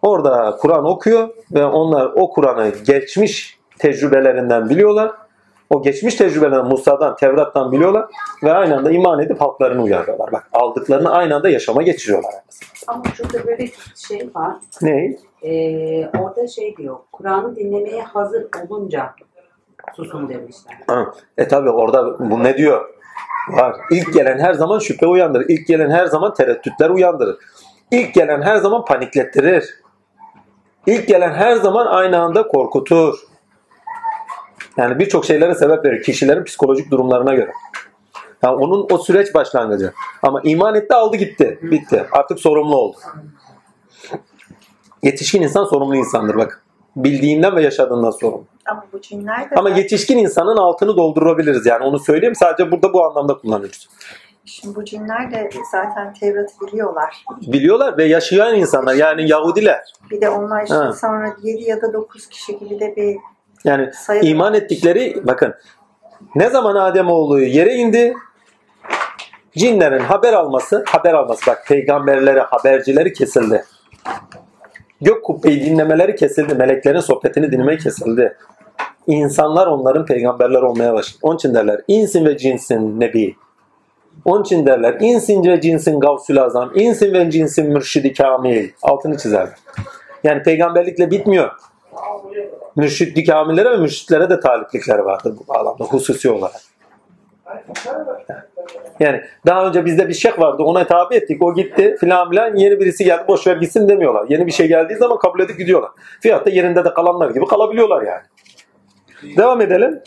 Orada Kur'an okuyor ve onlar o Kur'an'ı geçmiş tecrübelerinden biliyorlar. O geçmiş tecrübelerinden Musa'dan, Tevrat'tan biliyorlar ve aynı anda iman edip halklarını uyarıyorlar. Bak aldıklarını aynı anda yaşama geçiriyorlar. Ama şurada böyle bir şey var. Ne? Ee, orada şey diyor. Kur'an'ı dinlemeye hazır olunca susun demişler. E tabi orada bu ne diyor? Var. İlk gelen her zaman şüphe uyandırır. İlk gelen her zaman tereddütler uyandırır. İlk gelen her zaman paniklettirir. İlk gelen her zaman aynı anda korkutur. Yani birçok şeylere sebep verir. Kişilerin psikolojik durumlarına göre. Yani onun o süreç başlangıcı. Ama iman etti aldı gitti. Bitti. Artık sorumlu oldu. Yetişkin insan sorumlu insandır bak. Bildiğinden ve yaşadığından sorumlu. Ama bu de Ama yetişkin insanın altını doldurabiliriz yani onu söyleyeyim. Sadece burada bu anlamda kullanıyoruz. şimdi bu cinler de zaten Tevrat'ı biliyorlar. Biliyorlar ve yaşayan insanlar yani Yahudiler. Bir de onlar işte Ha. sonra 7 ya da 9 kişi gibi de bir Yani sayı iman ettikleri bakın ne zaman Ademoğlu yere indi cinlerin haber alması haber alması bak peygamberleri habercileri kesildi. Gök kubbeyi dinlemeleri kesildi. Meleklerin sohbetini dinlemeyi kesildi. İnsanlar onların peygamberler olmaya başladı. Onun için derler insin ve cinsin nebi. Onun için derler insin ve cinsin gavsül azam. insin ve cinsin mürşidi kamil. Altını çizerler. Yani peygamberlikle bitmiyor. Mürşidi kamillere ve mürşitlere de taliplikleri vardır bu bağlamda hususi olarak. Yani daha önce bizde bir şeyh vardı ona tabi ettik o gitti filan filan yeni birisi geldi boş ver gitsin demiyorlar. Yeni bir şey geldiği zaman kabul edip gidiyorlar. Fiyatta yerinde de kalanlar gibi kalabiliyorlar yani. Devam edelim.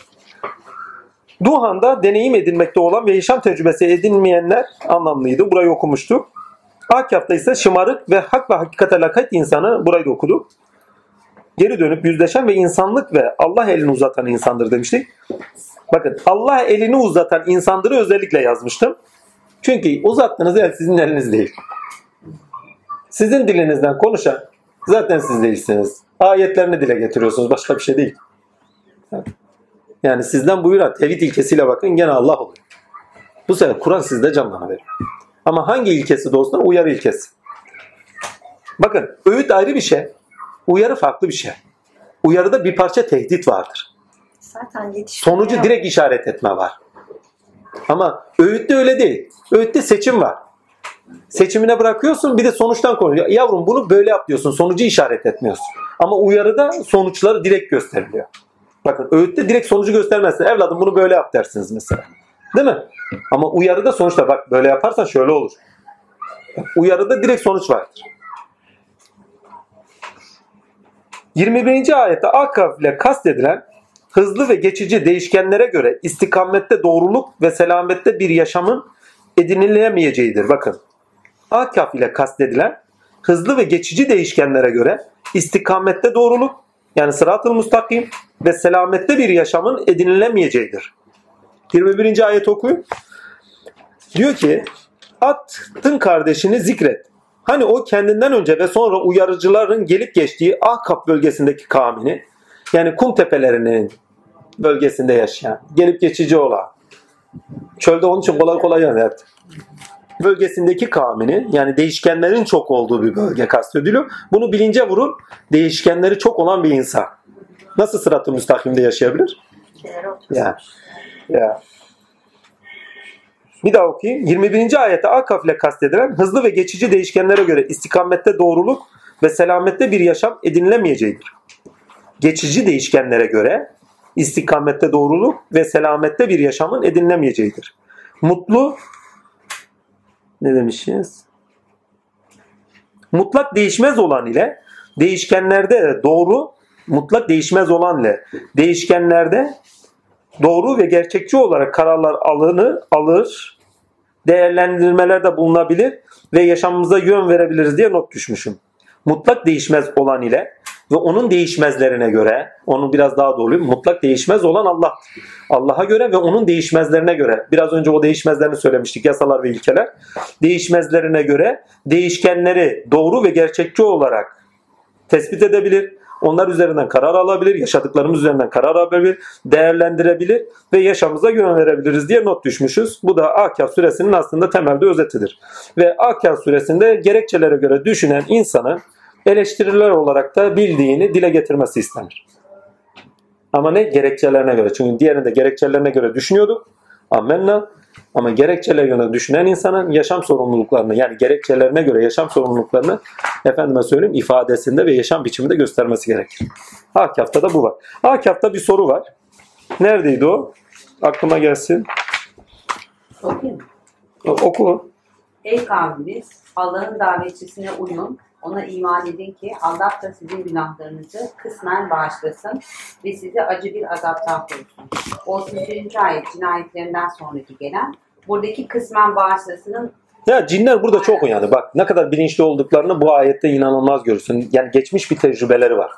Duhan'da deneyim edilmekte olan ve yaşam tecrübesi edinmeyenler anlamlıydı. Burayı okumuştuk. Akaf'ta ise şımarık ve hak ve hakikate lakayt insanı burayı da okuduk. Geri dönüp yüzleşen ve insanlık ve Allah elini uzatan insandır demiştik. Bakın Allah elini uzatan insandırı özellikle yazmıştım. Çünkü uzattığınız el sizin eliniz değil. Sizin dilinizden konuşan zaten siz değilsiniz. Ayetlerini dile getiriyorsunuz. Başka bir şey değil. Yani sizden buyuran tevhid ilkesiyle bakın gene Allah oluyor. Bu sefer Kur'an sizde canlanıveriyor. Ama hangi ilkesi de olsun uyarı ilkesi. Bakın öğüt ayrı bir şey. Uyarı farklı bir şey. Uyarıda bir parça tehdit vardır. zaten. Sonucu direkt işaret etme var. Ama öğütte öyle değil. Öğütte seçim var. Seçimine bırakıyorsun bir de sonuçtan konuşuyor. Yavrum bunu böyle yap diyorsun. Sonucu işaret etmiyorsun. Ama uyarıda sonuçları direkt gösteriliyor. Bakın öğütte direkt sonucu göstermezsin. Evladım bunu böyle yap dersiniz mesela. Değil mi? Ama uyarıda sonuçta bak böyle yaparsan şöyle olur. Uyarıda direkt sonuç vardır. 21. ayette akaf ile kastedilen hızlı ve geçici değişkenlere göre istikamette doğruluk ve selamette bir yaşamın edinilemeyeceğidir. Bakın. Akaf ile kastedilen hızlı ve geçici değişkenlere göre istikamette doğruluk yani sırat-ı müstakim ve selamette bir yaşamın edinilemeyeceğidir. 21. ayet okuyun. Diyor ki attın kardeşini zikret. Hani o kendinden önce ve sonra uyarıcıların gelip geçtiği Ahkap bölgesindeki kavmini yani kum tepelerinin bölgesinde yaşayan, gelip geçici olan, çölde onun için kolay kolay yanır. Bölgesindeki kavmini yani değişkenlerin çok olduğu bir bölge kastediliyor. Bunu bilince vurun değişkenleri çok olan bir insan. Nasıl sırat-ı müstakimde yaşayabilir? Ya. Ya. Bir daha okuyayım. 21. ayette Akaf ile kastedilen hızlı ve geçici değişkenlere göre istikamette doğruluk ve selamette bir yaşam edinilemeyeceğidir. Geçici değişkenlere göre istikamette doğruluk ve selamette bir yaşamın edinilemeyeceğidir. Mutlu ne demişiz? Mutlak değişmez olan ile değişkenlerde de doğru mutlak değişmez olan ile değişkenlerde doğru ve gerçekçi olarak kararlar alını alır, değerlendirmelerde bulunabilir ve yaşamımıza yön verebiliriz diye not düşmüşüm. Mutlak değişmez olan ile ve onun değişmezlerine göre, onun biraz daha doğru mutlak değişmez olan Allah. Allah'a göre ve onun değişmezlerine göre. Biraz önce o değişmezlerini söylemiştik yasalar ve ilkeler. Değişmezlerine göre değişkenleri doğru ve gerçekçi olarak tespit edebilir. Onlar üzerinden karar alabilir, yaşadıklarımız üzerinden karar alabilir, değerlendirebilir ve yaşamımıza yön verebiliriz diye not düşmüşüz. Bu da Akaf suresinin aslında temelde özetidir. Ve Akaf suresinde gerekçelere göre düşünen insanın eleştiriler olarak da bildiğini dile getirmesi istenir. Ama ne? Gerekçelerine göre. Çünkü diğerinde gerekçelerine göre düşünüyorduk. Amenna. Ama gerekçelerine göre düşünen insanın yaşam sorumluluklarını yani gerekçelerine göre yaşam sorumluluklarını efendime söyleyeyim ifadesinde ve yaşam biçiminde göstermesi gerekir. Akaf'ta da bu var. Akaf'ta bir soru var. Neredeydi o? Aklıma gelsin. Okuyayım. Oku. Ey kavmimiz Allah'ın davetçisine uyun. Ona iman edin ki Allah da sizin günahlarınızı kısmen bağışlasın ve sizi acı bir azaptan korusun. 31. ayet cinayetlerinden sonraki gelen buradaki kısmen bağışlasının Ya cinler burada çok uyandı. Bak ne kadar bilinçli olduklarını bu ayette inanılmaz görürsün. Yani geçmiş bir tecrübeleri var.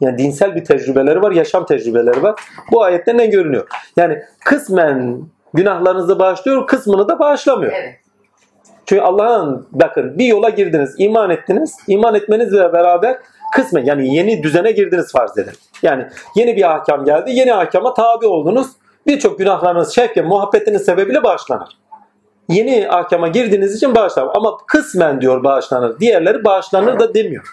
Yani dinsel bir tecrübeleri var, yaşam tecrübeleri var. Bu ayette ne görünüyor? Yani kısmen günahlarınızı bağışlıyor, kısmını da bağışlamıyor. evet Çünkü Allah'ın bakın bir yola girdiniz, iman ettiniz. İman etmenizle beraber kısmen yani yeni düzene girdiniz farz edin. Yani yeni bir ahkam geldi, yeni ahkama tabi oldunuz. Birçok günahlarınız şevke, muhabbetiniz sebebiyle bağışlanır. Yeni ahkama girdiğiniz için bağışlanır. Ama kısmen diyor bağışlanır. Diğerleri bağışlanır da demiyor.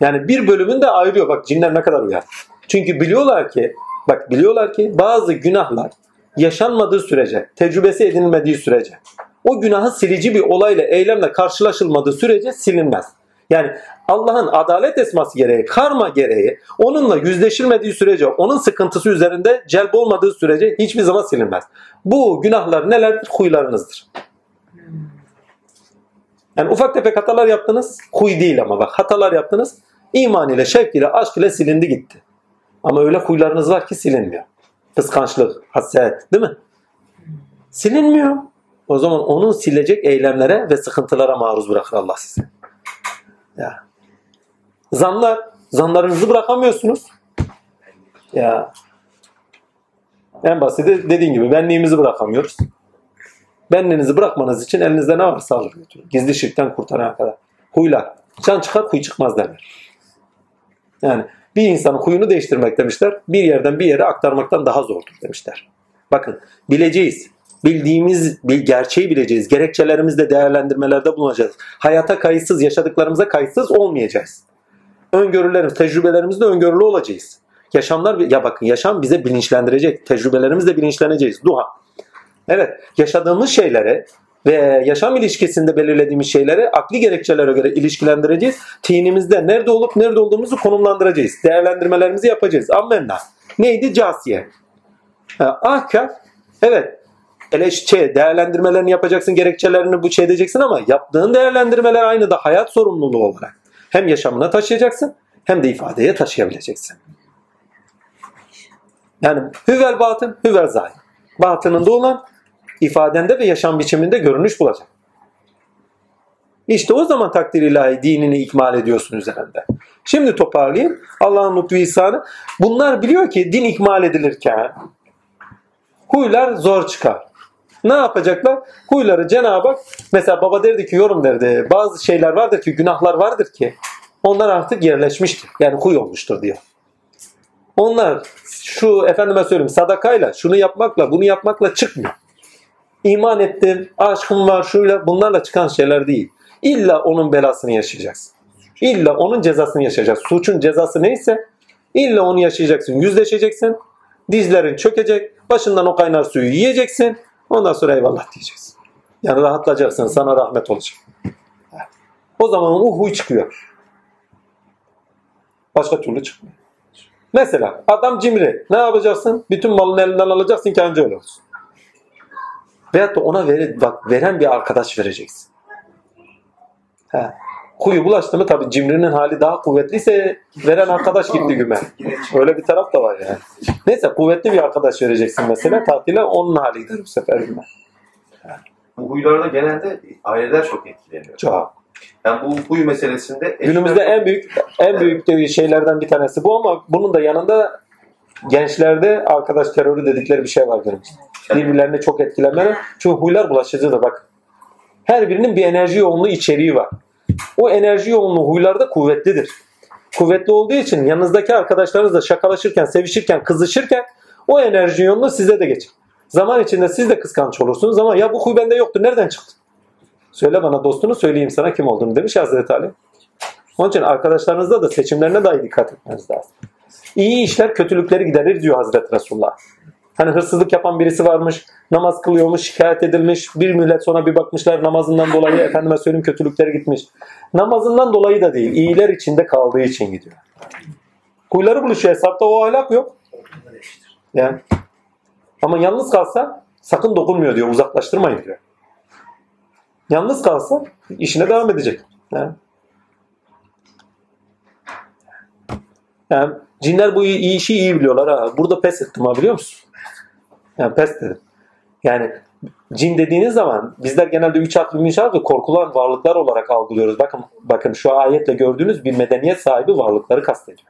Yani bir bölümünü de ayırıyor. Bak cinler ne kadar uyar. Çünkü biliyorlar ki bak biliyorlar ki bazı günahlar yaşanmadığı sürece, tecrübesi edinilmediği sürece o günahı silici bir olayla, eylemle karşılaşılmadığı sürece silinmez. Yani Allah'ın adalet esması gereği, karma gereği onunla yüzleşilmediği sürece, onun sıkıntısı üzerinde celp olmadığı sürece hiçbir zaman silinmez. Bu günahlar nelerdir? Huylarınızdır. Yani ufak tefek hatalar yaptınız. Huy değil ama bak hatalar yaptınız. İman ile, şevk ile, aşk ile silindi gitti. Ama öyle huylarınız var ki silinmiyor. Kıskançlık, haset değil mi? Silinmiyor. O zaman onu silecek eylemlere ve sıkıntılara maruz bırakır Allah sizi. Ya. Zanlar. Zanlarınızı bırakamıyorsunuz. Ya. En basiti dediğin gibi benliğimizi bırakamıyoruz. Benliğinizi bırakmanız için elinizde ne varsa alır götürün. Gizli şirkten kurtarana kadar. Huylar. Can çıkar huy çıkmaz derler. Yani bir insanın huyunu değiştirmek demişler. Bir yerden bir yere aktarmaktan daha zordur demişler. Bakın bileceğiz. Bildiğimiz bir gerçeği bileceğiz. Gerekçelerimizde değerlendirmelerde bulunacağız. Hayata kayıtsız, yaşadıklarımıza kayıtsız olmayacağız. Öngörülerimiz, tecrübelerimizde öngörülü olacağız. Yaşamlar, ya bakın yaşam bize bilinçlendirecek. Tecrübelerimizle bilinçleneceğiz. Duha. Evet, yaşadığımız şeylere ve yaşam ilişkisinde belirlediğimiz şeyleri akli gerekçelere göre ilişkilendireceğiz. Tinimizde nerede olup nerede olduğumuzu konumlandıracağız. Değerlendirmelerimizi yapacağız. Ammenna. Neydi? Casiye. Ha, ahkam. Evet. Eleşçe, değerlendirmelerini yapacaksın, gerekçelerini bu şey edeceksin ama yaptığın değerlendirmeler aynı da hayat sorumluluğu olarak. Hem yaşamına taşıyacaksın hem de ifadeye taşıyabileceksin. Yani hüvel batın, hüvel zahir. Batınında olan ifadende ve yaşam biçiminde görünüş bulacak. İşte o zaman takdir ilahi dinini ikmal ediyorsun üzerinde. Şimdi toparlayayım. Allah'ın lütfu ihsanı. Bunlar biliyor ki din ikmal edilirken huylar zor çıkar. Ne yapacaklar? Huyları Cenab-ı Hak mesela baba derdi ki yorum derdi. Bazı şeyler vardır ki günahlar vardır ki onlar artık yerleşmiştir. Yani huy olmuştur diyor. Onlar şu efendime söyleyeyim sadakayla şunu yapmakla bunu yapmakla çıkmıyor. İman ettim, aşkım var şuyla bunlarla çıkan şeyler değil. İlla onun belasını yaşayacaksın. İlla onun cezasını yaşayacaksın. Suçun cezası neyse illa onu yaşayacaksın. Yüzleşeceksin. Dizlerin çökecek. Başından o kaynar suyu yiyeceksin. Ondan sonra eyvallah diyeceksin. Yani rahatlayacaksın. Sana rahmet olacak. O zaman o huy çıkıyor. Başka türlü çıkmıyor. Mesela adam cimri. Ne yapacaksın? Bütün malını elinden alacaksın ki anca öyle olsun. Veyahut da ona veri, bak, veren bir arkadaş vereceksin. He. Huyu bulaştı mı tabii cimrinin hali daha kuvvetliyse veren arkadaş gitti güme. Öyle bir taraf da var yani. Neyse kuvvetli bir arkadaş vereceksin mesela tatile onun hali gider bu sefer güme. Bu huylarda genelde aileler çok etkileniyor. Çok. Yani bu huyu meselesinde Günümüzde en büyük en büyük şeylerden bir tanesi bu ama bunun da yanında gençlerde arkadaş terörü dedikleri bir şey var günümüzde. Birbirlerine çok etkilenmeleri. Çünkü huylar bulaşıcıdır bak. Her birinin bir enerji yoğunluğu içeriği var. O enerji yoğunluğu huylarda kuvvetlidir. Kuvvetli olduğu için yanınızdaki arkadaşlarınızla şakalaşırken, sevişirken, kızışırken o enerji yoğunluğu size de geçer. Zaman içinde siz de kıskanç olursunuz ama ya bu huy bende yoktu nereden çıktı? Söyle bana dostunu söyleyeyim sana kim olduğunu demiş Hazreti Ali. Onun için arkadaşlarınızda da seçimlerine dahi dikkat etmeniz lazım. İyi işler kötülükleri giderir diyor Hazreti Resulullah. Hani hırsızlık yapan birisi varmış, namaz kılıyormuş, şikayet edilmiş. Bir millet sonra bir bakmışlar namazından dolayı efendime söyleyeyim kötülükleri gitmiş. Namazından dolayı da değil, iyiler içinde kaldığı için gidiyor. Kuyuları buluşuyor hesapta o ahlak yok. Yani. Ama yalnız kalsa sakın dokunmuyor diyor, uzaklaştırmayın diyor. Yalnız kalsa işine devam edecek. Yani. Yani cinler bu işi iyi biliyorlar ha. Burada pes ettim ha biliyor musun? Yani pes dedim. Yani cin dediğiniz zaman bizler genelde üç harfli üç korkulan varlıklar olarak algılıyoruz. Bakın bakın şu ayetle gördüğünüz bir medeniyet sahibi varlıkları kastediyor.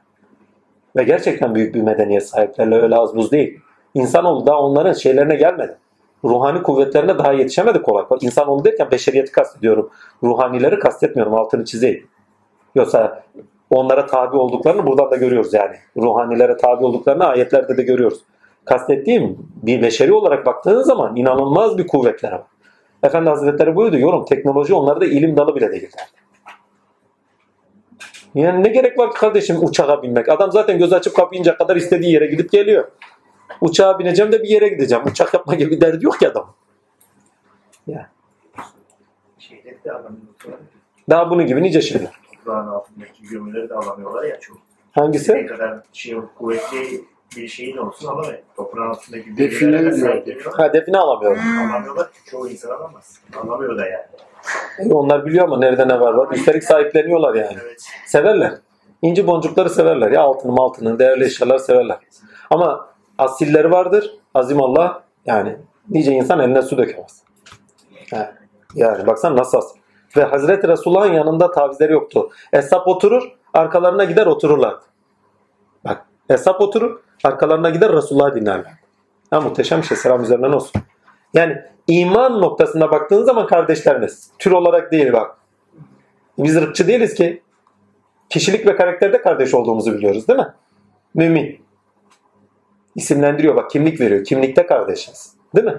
Ve gerçekten büyük bir medeniyet sahiplerle öyle az buz değil. İnsanoğlu da onların şeylerine gelmedi. Ruhani kuvvetlerine daha yetişemedi kolay kolay. İnsanoğlu derken beşeriyeti kastediyorum. Ruhanileri kastetmiyorum altını çizeyim. Yoksa onlara tabi olduklarını buradan da görüyoruz yani. Ruhanilere tabi olduklarını ayetlerde de görüyoruz. Kastettiğim bir beşeri olarak baktığınız zaman inanılmaz bir kuvvetler var. Efendi Hazretleri buyurdu yorum teknoloji onlarda ilim dalı bile değil. Yani ne gerek var ki kardeşim uçağa binmek? Adam zaten göz açıp kapayınca kadar istediği yere gidip geliyor. Uçağa bineceğim de bir yere gideceğim. Uçak yapma gibi bir derdi yok ki adam. Ya. Daha bunun gibi nice şeyler. Toprağın altındaki gömüleri de alamıyorlar ya çok. Hangisi? Ne kadar şey kuvvetli bir şeyin olsun alamıyor. Toprağın altındaki Define sahipleniyorlar. Ha define alamıyorum. Alamıyorlar ki çoğu insan alamaz. Alamıyor da yani. E, Onlar biliyor ama nerede ne var var. Üstelik sahipleniyorlar yani. Evet. Severler. İnci boncukları severler. Ya altını altını değerli eşyalar severler. Ama asilleri vardır. Azim Allah yani nice insan eline su dökemez. He. Yani baksana nasıl asil. Ve Hazreti Resulullah'ın yanında tavizleri yoktu. Esap oturur, arkalarına gider otururlardı. Bak, Esap oturur, arkalarına gider Resulullah'ı dinlerler. Ha, muhteşem bir şey. Selam üzerinden olsun. Yani iman noktasında baktığın zaman kardeşleriniz. Tür olarak değil bak. Biz ırkçı değiliz ki. Kişilik ve karakterde kardeş olduğumuzu biliyoruz değil mi? Mümin. İsimlendiriyor bak kimlik veriyor. Kimlikte kardeşiz. Değil mi?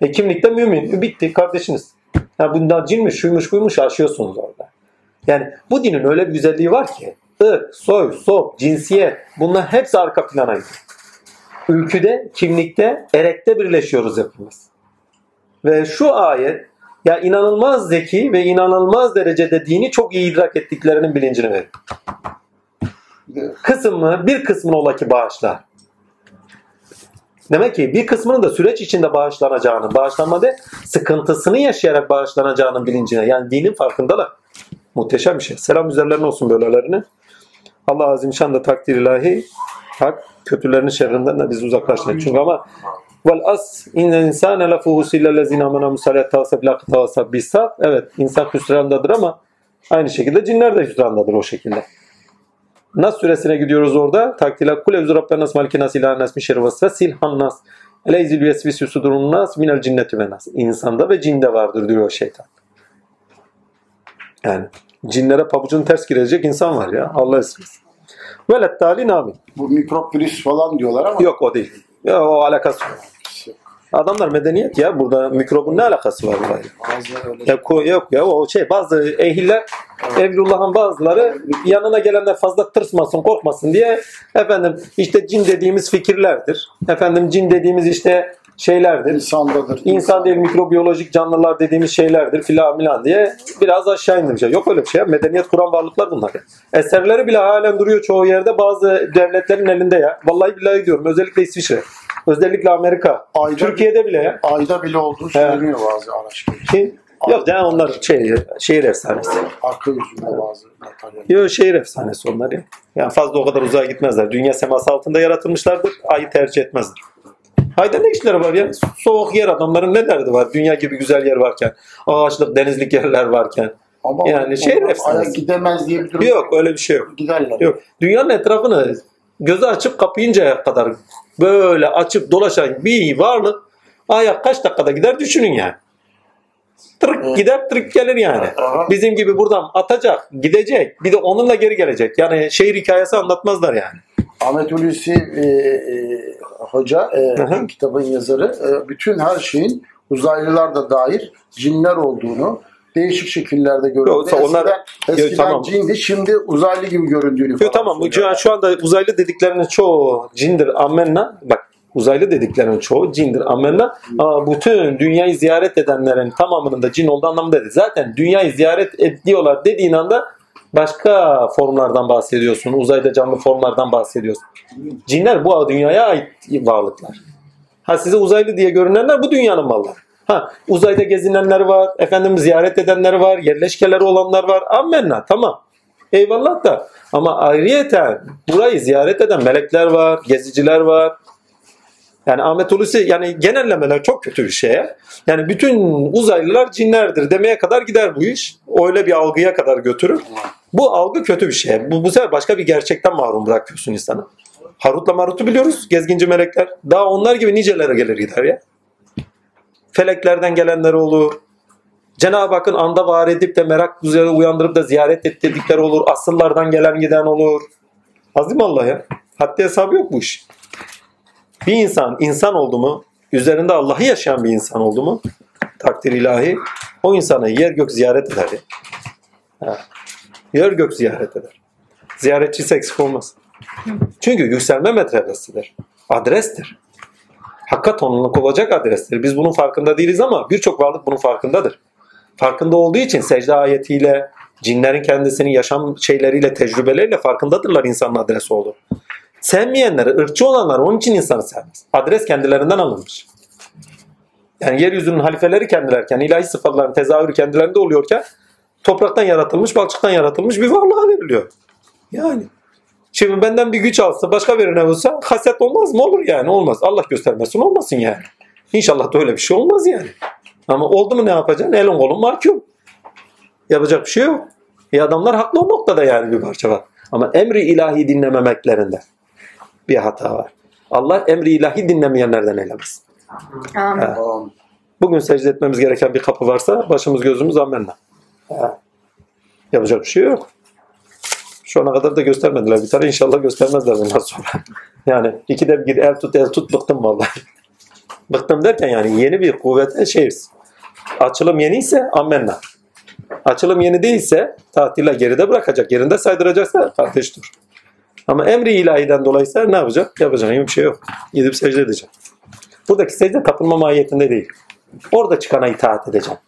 E kimlikte mümin. E, bitti kardeşiniz. Ha bundan cinmiş, şuymuş, buymuş aşıyorsunuz orada. Yani bu dinin öyle bir güzelliği var ki ırk, soy, sop, cinsiyet bunlar hepsi arka plana gidiyor. Ülküde, kimlikte, erekte birleşiyoruz hepimiz. Ve şu ayet ya inanılmaz zeki ve inanılmaz derecede dini çok iyi idrak ettiklerinin bilincini verir. Kısmını, bir kısmını ola ki bağışlar. Demek ki bir kısmının da süreç içinde bağışlanacağını, bağışlanma de sıkıntısını yaşayarak bağışlanacağının bilincine. Yani dinin farkındalar. Muhteşem bir şey. Selam üzerlerine olsun böylelerine. Allah azim şan da takdir ilahi hak kötülerin şerrinden de bizi uzaklaştırır. Çünkü ama vel as innel insane lefuhu sillellezine amena musallat tavsab la tavsab bisab. Evet insan hüsrandadır ama aynı şekilde cinler de hüsrandadır o şekilde. Nas suresine gidiyoruz orada. Takdila kul evzu rabben nas maliki nas ilahen nas min şerri vesves silhan nas. Eleyzil vesvisi sudurun nas minel cinneti ve nas. İnsanda ve cinde vardır diyor şeytan. Yani cinlere pabucun ters girecek insan var ya. Allah esirgesin. Velet talin amin. Bu mikrop virüs falan diyorlar ama Yok o değil. Ya o alakası yok. Adamlar medeniyet ya. Burada mikrobun ne alakası var burayla? Ya, yok ya o şey bazı ehiller Evlullah'ın bazıları yanına gelenler fazla tırsmasın korkmasın diye efendim işte cin dediğimiz fikirlerdir. Efendim cin dediğimiz işte şeylerdir. İnsandadır. İnsan değil mikrobiyolojik canlılar dediğimiz şeylerdir filan milan diye biraz aşağı indirmiş. Yok öyle bir şey. ya. Medeniyet kuran varlıklar bunlar. ya. Eserleri bile halen duruyor çoğu yerde bazı devletlerin elinde ya. Vallahi billahi diyorum. Özellikle İsviçre. Özellikle Amerika. Ayda- Türkiye'de bile ya. Ayda bile olduğu söyleniyor bazı. Ki, yok ya onlar şey, şehir efsanesi. Arka yüzünde bazı materyal. Yok şehir efsanesi onlar ya. Yani fazla o kadar uzağa gitmezler. Dünya seması altında yaratılmışlardır. Ayı tercih etmezler. Ayda ne işleri var ya? Soğuk yer adamların ne derdi var? Dünya gibi güzel yer varken. Ağaçlık, denizlik yerler varken. Ama Yani şehir efsanesi. Gidemez diye bir durum Yok öyle bir şey yok. Giderler. Yok. Dünyanın etrafını gözü açıp kapayıncaya kadar böyle açıp dolaşan bir varlık ayak kaç dakikada gider düşünün yani. Tırık Evet. gider tırık gelir yani. Aha. Bizim gibi buradan atacak, gidecek. Bir de onunla geri gelecek. Yani şehir hikayesi anlatmazlar yani. Ahmet Hulusi e, e, Hoca, e, Hı hı. kitabın yazarı, e, bütün her şeyin uzaylılar da dair cinler olduğunu, değişik şekillerde görüldüğünü, Yoksa onlar- eskiden, eskiden tamam. cindi, şimdi uzaylı gibi göründüğünü Yo, falan tamam bu şu anda uzaylı dediklerinin çoğu cindir amenna. Bak uzaylı dediklerinin çoğu cindir amenna. Ama bütün dünyayı ziyaret edenlerin tamamının da cin olduğu anlamında değil. Zaten dünyayı ziyaret ediyorlar dediğin anda başka formlardan bahsediyorsun. Uzayda canlı formlardan bahsediyorsun. Cinler bu dünyaya ait varlıklar. Ha size uzaylı diye görünenler bu dünyanın malları. Ha uzayda gezinenler var, efendim ziyaret edenler var, yerleşkeleri olanlar var. Ammenna tamam. Eyvallah da ama ayrıyeten burayı ziyaret eden melekler var, geziciler var. Yani Ahmet Hulusi yani genellemeler çok kötü bir şey. Yani bütün uzaylılar cinlerdir demeye kadar gider bu iş. Öyle bir algıya kadar götürür. Bu algı kötü bir şey. Bu, bu sefer başka bir gerçekten mahrum bırakıyorsun insanı. Harut'la Marut'u biliyoruz. Gezginci melekler. Daha onlar gibi nicelere gelir gider ya. Feleklerden gelenler olur. Cenab-ı Hakk'ın anda var edip de merak üzere uyandırıp da ziyaret ettirdikleri olur. Asıllardan gelen giden olur. Azim Allah ya. Haddi hesabı yok bu iş. Bir insan insan oldu mu, üzerinde Allah'ı yaşayan bir insan oldu mu, takdir ilahi, o insanı yer gök ziyaret eder. ya. Yer gök ziyaret eder. Ziyaretçisi eksik olmaz. Çünkü yükselme metrebesidir. Adrestir. Hakka tonluluk olacak adrestir. Biz bunun farkında değiliz ama birçok varlık bunun farkındadır. Farkında olduğu için secde ayetiyle, cinlerin kendisinin yaşam şeyleriyle, tecrübeleriyle farkındadırlar insanın adresi olduğu. Sevmeyenleri, ırkçı olanlar onun için insanı sevmez. Adres kendilerinden alınmış. Yani yeryüzünün halifeleri kendilerken, ilahi sıfatların tezahürü kendilerinde oluyorken topraktan yaratılmış, balçıktan yaratılmış bir varlığa veriliyor. Yani. Şimdi benden bir güç alsa, başka birine olsa haset olmaz mı? Olur yani. Olmaz. Allah göstermesin olmasın yani. İnşallah da öyle bir şey olmaz yani. Ama oldu mu ne yapacaksın? Elin kolun mahkum. Yapacak bir şey yok. E adamlar haklı o noktada yani bir parça var. Ama emri ilahi dinlememeklerinde bir hata var. Allah emri ilahi dinlemeyenlerden eylemesin. Amin. Bugün secde etmemiz gereken bir kapı varsa başımız gözümüz amenna. Yapacak bir şey yok. Şu ana kadar da göstermediler bir tane. İnşallah göstermezler bundan sonra. Yani ikide bir el tut el tut bıktım vallahi. bıktım derken yani yeni bir kuvvete şeyiz. Açılım yeni ise amenna. Açılım yeni değilse tatille geride bırakacak. Yerinde saydıracaksa ateş dur. Ama emri ilahiden dolayıysa ne yapacak? Yapacağın bir şey yok. Gidip secde edecek. Buradaki secde tapınma mahiyetinde değil. Orada çıkana itaat edeceğim.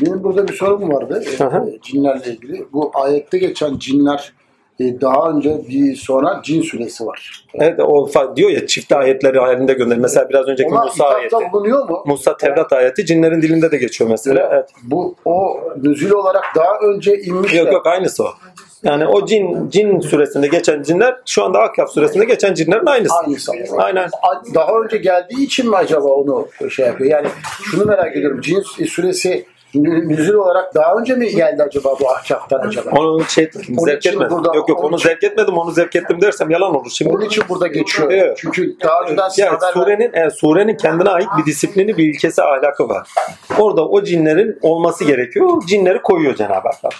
Benim burada bir sorum vardı. e, hı. e, cinlerle ilgili. Bu ayette geçen cinler e, daha önce bir sonra cin süresi var. Evet, o diyor ya çift ayetleri halinde gönder. Mesela biraz önceki Ona Musa ayeti. bulunuyor mu? Musa Tevrat ayeti cinlerin dilinde de geçiyor mesela. Evet. Bu o nüzül olarak daha önce inmiş. Yok de- yok aynısı o. Yani o cin cin suresinde geçen cinler şu anda Akaf suresinde geçen cinlerin aynısı. Aynısı. Aynen. Daha önce geldiği için mi acaba onu şey yapıyor? Yani şunu merak ediyorum. Cin suresi nü- nüzül olarak daha önce mi geldi acaba bu ahkaftan acaba? Onu şey Onun zevk etmedim. burada- yok yok onu için- zevk etmedim, onu zevk ettim dersem yalan olur. Şimdi Onun için burada geçiyor. Evet. Çünkü daha önceden yani haber surenin, e, surenin kendine ait bir disiplini, bir ilkesi, ahlakı var. Orada o cinlerin olması gerekiyor. Cinleri koyuyor Cenab-ı Hak.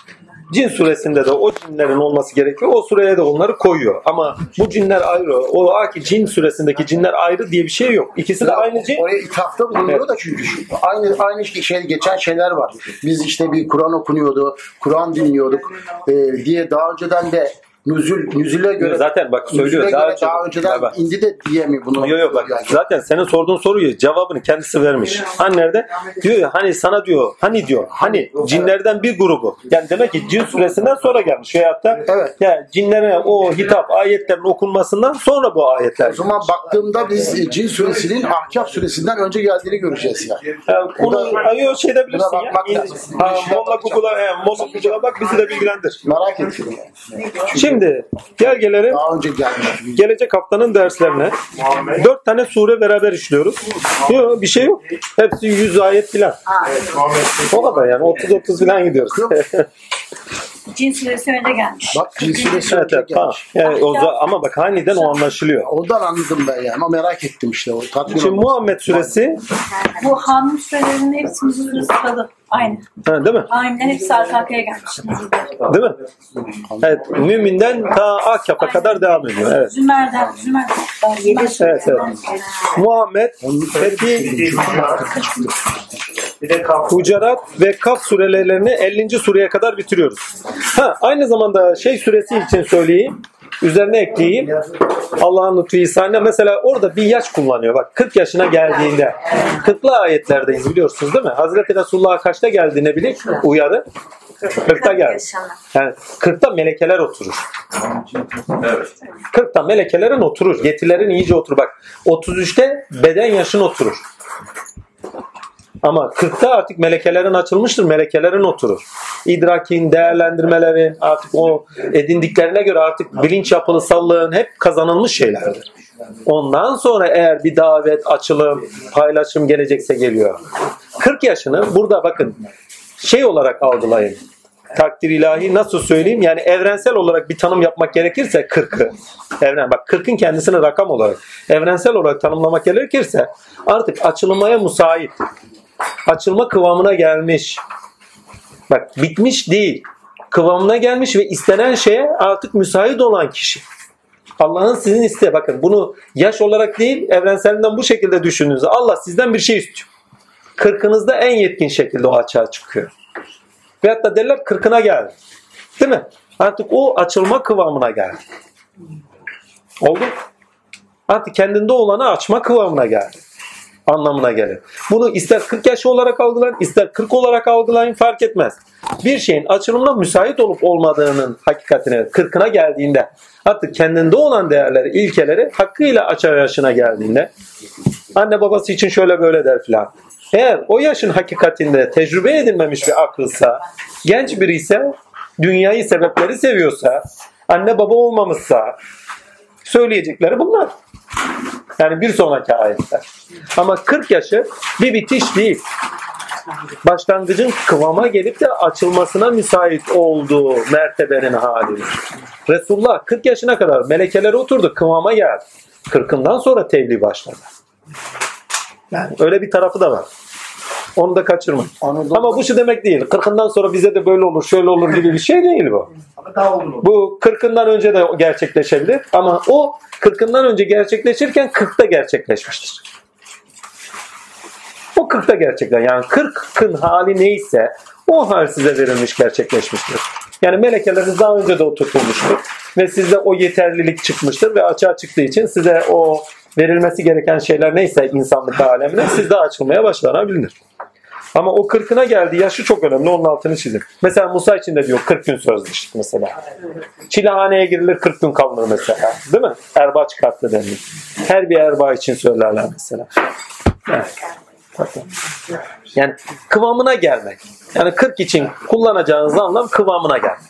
Cin suresinde de o cinlerin olması gerekiyor. O sureye de onları koyuyor. Ama bu cinler ayrı. O aki cin suresindeki cinler ayrı diye bir şey yok. İkisi de aynı cin. Oraya ithafta bulunuyor Evet. da çünkü aynı aynı şey geçen şeyler var. Biz işte bir Kur'an okunuyordu, Kur'an dinliyorduk e, diye daha önceden de nüzül nüzüle göre Zaten bak söylüyor. göre Daha, daha, önce, önceden Bak, indi de diye mi bunu? Yok yok bak Yani- zaten senin sorduğun soruyu cevabını kendisi vermiş. Hani nerede? Diyor ya hani sana diyor hani diyor hani cinlerden bir grubu. Yani demek ki cin suresinden sonra gelmiş veyahut da Evet. yani cinlere o hitap ayetlerin okunmasından sonra bu ayetler. O zaman baktığımda biz e, Cin suresinin Ahkaf suresinden önce geldiğini göreceğiz yani. Yani onu ayıyor şeyde bilirsin Buna ya. bakmak lazım. Ha, Molla. Google'a, he, Molla Google'a bak bizi de bilgilendir. Merak ettim yani. Şimdi Şimdi gel gelelim Daha önce gelmiş. gelecek haftanın derslerine. Muhammed. Dört tane sure beraber işliyoruz. Yok bir şey yok. Hepsi 100 ayet filan. Evet, Muhammed. O kadar yani 30-30 filan gidiyoruz. Cin suresi önce gelmiş. Bak cinsiyeti evet, söyleyecek evet, tamam. Yani o za- ama bak aniden o anlaşılıyor. Ondan anladım ben yani. Ama merak ettim işte. O tatmin Şimdi oldum. Muhammed suresi Bu Hanun surelerinin hepsinin suresi sırada. Aynı. ha, değil mi? Aynen hepsi arka arkaya gelmiş. Değil mi? Evet, müminden ta Akaf'a kadar devam ediyor. Evet. Zümer'den, Zümer'den. Evet, evet. Muhammed, Fethi. Hucarat ve Kaf surelerini 50. sureye kadar bitiriyoruz. Ha, aynı zamanda şey suresi için söyleyeyim. Üzerine ekleyeyim. Allah'ın lütfu ihsanı. Mesela orada bir yaş kullanıyor. Bak 40 yaşına geldiğinde. 40'lı ayetlerdeyiz biliyorsunuz değil mi? Hazreti Resulullah kaçta geldiğine bilir uyarı. 40'ta geldi. Yani 40'ta melekeler oturur. Evet. 40'ta melekelerin oturur. Yetilerin iyice oturur. Bak 33'te beden yaşın oturur. Ama 40'ta artık melekelerin açılmıştır. Melekelerin oturur. İdrakin, değerlendirmelerin artık o edindiklerine göre artık bilinç yapılısallığın hep kazanılmış şeylerdir. Ondan sonra eğer bir davet, açılım, paylaşım gelecekse geliyor. 40 yaşını burada bakın şey olarak algılayın. Takdir ilahi nasıl söyleyeyim? Yani evrensel olarak bir tanım yapmak gerekirse 40'ı. Evren bak 40'ın kendisini rakam olarak evrensel olarak tanımlamak gerekirse artık açılmaya müsait. Açılma kıvamına gelmiş. Bak bitmiş değil. Kıvamına gelmiş ve istenen şeye artık müsait olan kişi. Allah'ın sizin iste bakın bunu yaş olarak değil evrenselinden bu şekilde düşündüğünüzde Allah sizden bir şey istiyor. Kırkınızda en yetkin şekilde o açığa çıkıyor. Veyahut da derler kırkına geldi. Değil mi? Artık o açılma kıvamına geldi. Oldu? Artık kendinde olanı açma kıvamına geldi. Anlamına gelir. Bunu ister 40 yaş olarak algılayın, ister 40 olarak algılayın fark etmez. Bir şeyin açılımına müsait olup olmadığının hakikatine 40'ına geldiğinde artık kendinde olan değerleri, ilkeleri hakkıyla açar yaşına geldiğinde anne babası için şöyle böyle der filan. Eğer o yaşın hakikatinde tecrübe edilmemiş bir akılsa, genç biri ise dünyayı sebepleri seviyorsa, anne baba olmamışsa söyleyecekleri bunlar. Yani bir sonraki ayetler. Ama 40 yaşı bir bitiş değil. Başlangıcın kıvama gelip de açılmasına müsait olduğu mertebenin hali. Resulullah 40 yaşına kadar melekeler oturdu, kıvama geldi. 40'ından sonra tebliğ başladı. Yani öyle bir tarafı da var. Onu da kaçırmayın. Anadolu Ama bu şu demek değil. 40'ından sonra bize de böyle olur, şöyle olur gibi bir şey değil bu. Bu 40'ından önce de gerçekleşebilir ama o 40'ından önce gerçekleşirken 40'ta gerçekleşmiştir. O 40'ta gerçekten yani 40'ın hali neyse o hal size verilmiş gerçekleşmiştir. Yani melekeleriniz daha önce de oturtulmuştur ve sizde o yeterlilik çıkmıştır ve açığa çıktığı için size o verilmesi gereken şeyler neyse insanlık alemine sizde açılmaya başlanabilir. Ama o 40'ına geldi yaşı çok önemli onun altını çizin. Mesela Musa için de diyor 40 gün sözleştik mesela. Çilehaneye girilir 40 gün kalınır mesela. Değil mi? Erba çıkarttı denilir. Her bir erba için söylerler mesela. Yani kıvamına gelmek. Yani 40 için kullanacağınız anlam kıvamına gelmek.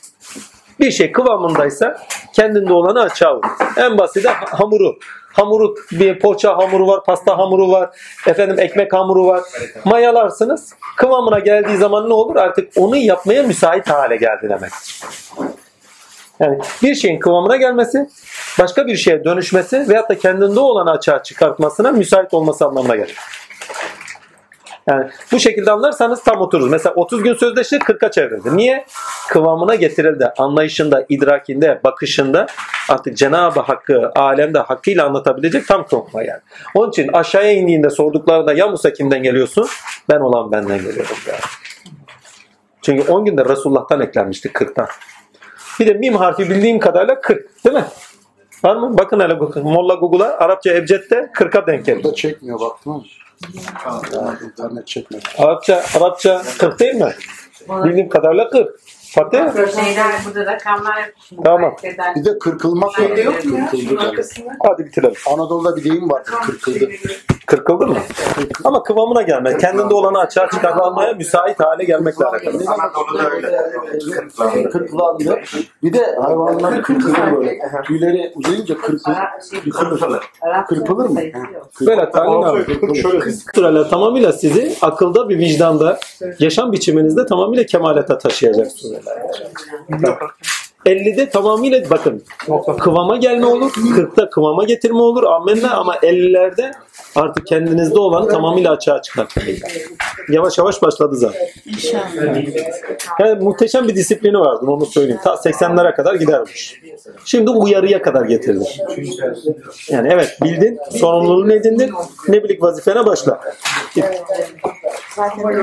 Bir şey kıvamındaysa kendinde olanı açığa vurur. En basiti hamuru. Hamuru bir poğaça hamuru var, pasta hamuru var, efendim ekmek hamuru var. Mayalarsınız. Kıvamına geldiği zaman ne olur? Artık onu yapmaya müsait hale geldi demektir. Yani bir şeyin kıvamına gelmesi, başka bir şeye dönüşmesi veyahut da kendinde olanı açığa çıkartmasına müsait olması anlamına gelir. Yani bu şekilde anlarsanız tam otururuz. Mesela 30 gün sözleşti 40'a çevrildi. Niye? Kıvamına getirildi. Anlayışında, idrakinde, bakışında artık Cenab-ı Hakk'ı alemde hakkıyla anlatabilecek tam kıvama geldi. Onun için aşağıya indiğinde sorduklarında ya Musa kimden geliyorsun? Ben olan benden geliyorum. Yani. Çünkü 10 günde Resulullah'tan eklenmişti 40'tan. Bir de mim harfi bildiğim kadarıyla 40 değil mi? Var mı? Bakın hele Molla Google'a Arapça Ebced'de 40'a denk geliyor. da çekmiyor baktın mı? Arapça, Arapça 40 değil mi? Bildiğim kadarıyla 40. Fatih? Şeyler burada rakamlar. Tamam. Bir de kırkılmak var. Şeyde yok mu ya? Kırkıldı. Hadi bitirelim. Anadolu'da bir deyim var. Kırkıldı. Kırkıldı mı? Ama kıvamına gelmek, kendinde olanı açığa çıkarmaya müsait hale gelmekle alakalı. Anadolu'da öyle. Kırklandı. Kırklandı. Bir de hayvanlar kırkılır böyle. Tüyleri uzayınca kırpılır. Şey, Kırpılır. Arap Kırpılır mı? Böyle Talin abi. Sırayla tamamıyla sizi akılda bir vicdanda, yaşam biçiminizde tamamıyla kemalete taşıyacak sureler. 50'de tamamıyla bakın kıvama gelme olur, 40'ta kıvama getirme olur amenna ama 50'lerde artık kendinizde olan tamamıyla açığa çıkartma. Yavaş yavaş başladı zaten. Yani muhteşem bir disiplini vardı onu söyleyeyim. Ta 80'lere kadar gidermiş. Şimdi uyarıya kadar getirdi. Yani evet bildin, sorumluluğunu edindin, ne bilek vazifene başla.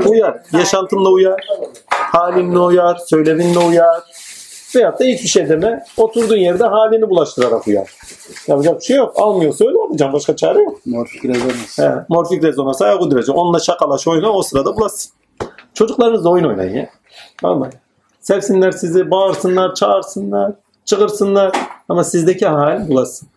Uyar, yaşantınla uyar, halinle uyar, söyleminle uyar. Veyahut da hiçbir şey deme, oturduğun yerde halini bulaştırarak uyar. Yapacak bir şey yok. Almıyorsa öyle yapacağım. Başka çare yok. Morfik rezonans. He, morfik rezonans ayak uyduracak. Onunla şakalaş oyna o sırada bulasın. Çocuklarınızla oyun oynayın ya. Tamam mı? Sevsinler sizi, bağırsınlar, çağırsınlar, çığırsınlar. Ama sizdeki hal bulasın.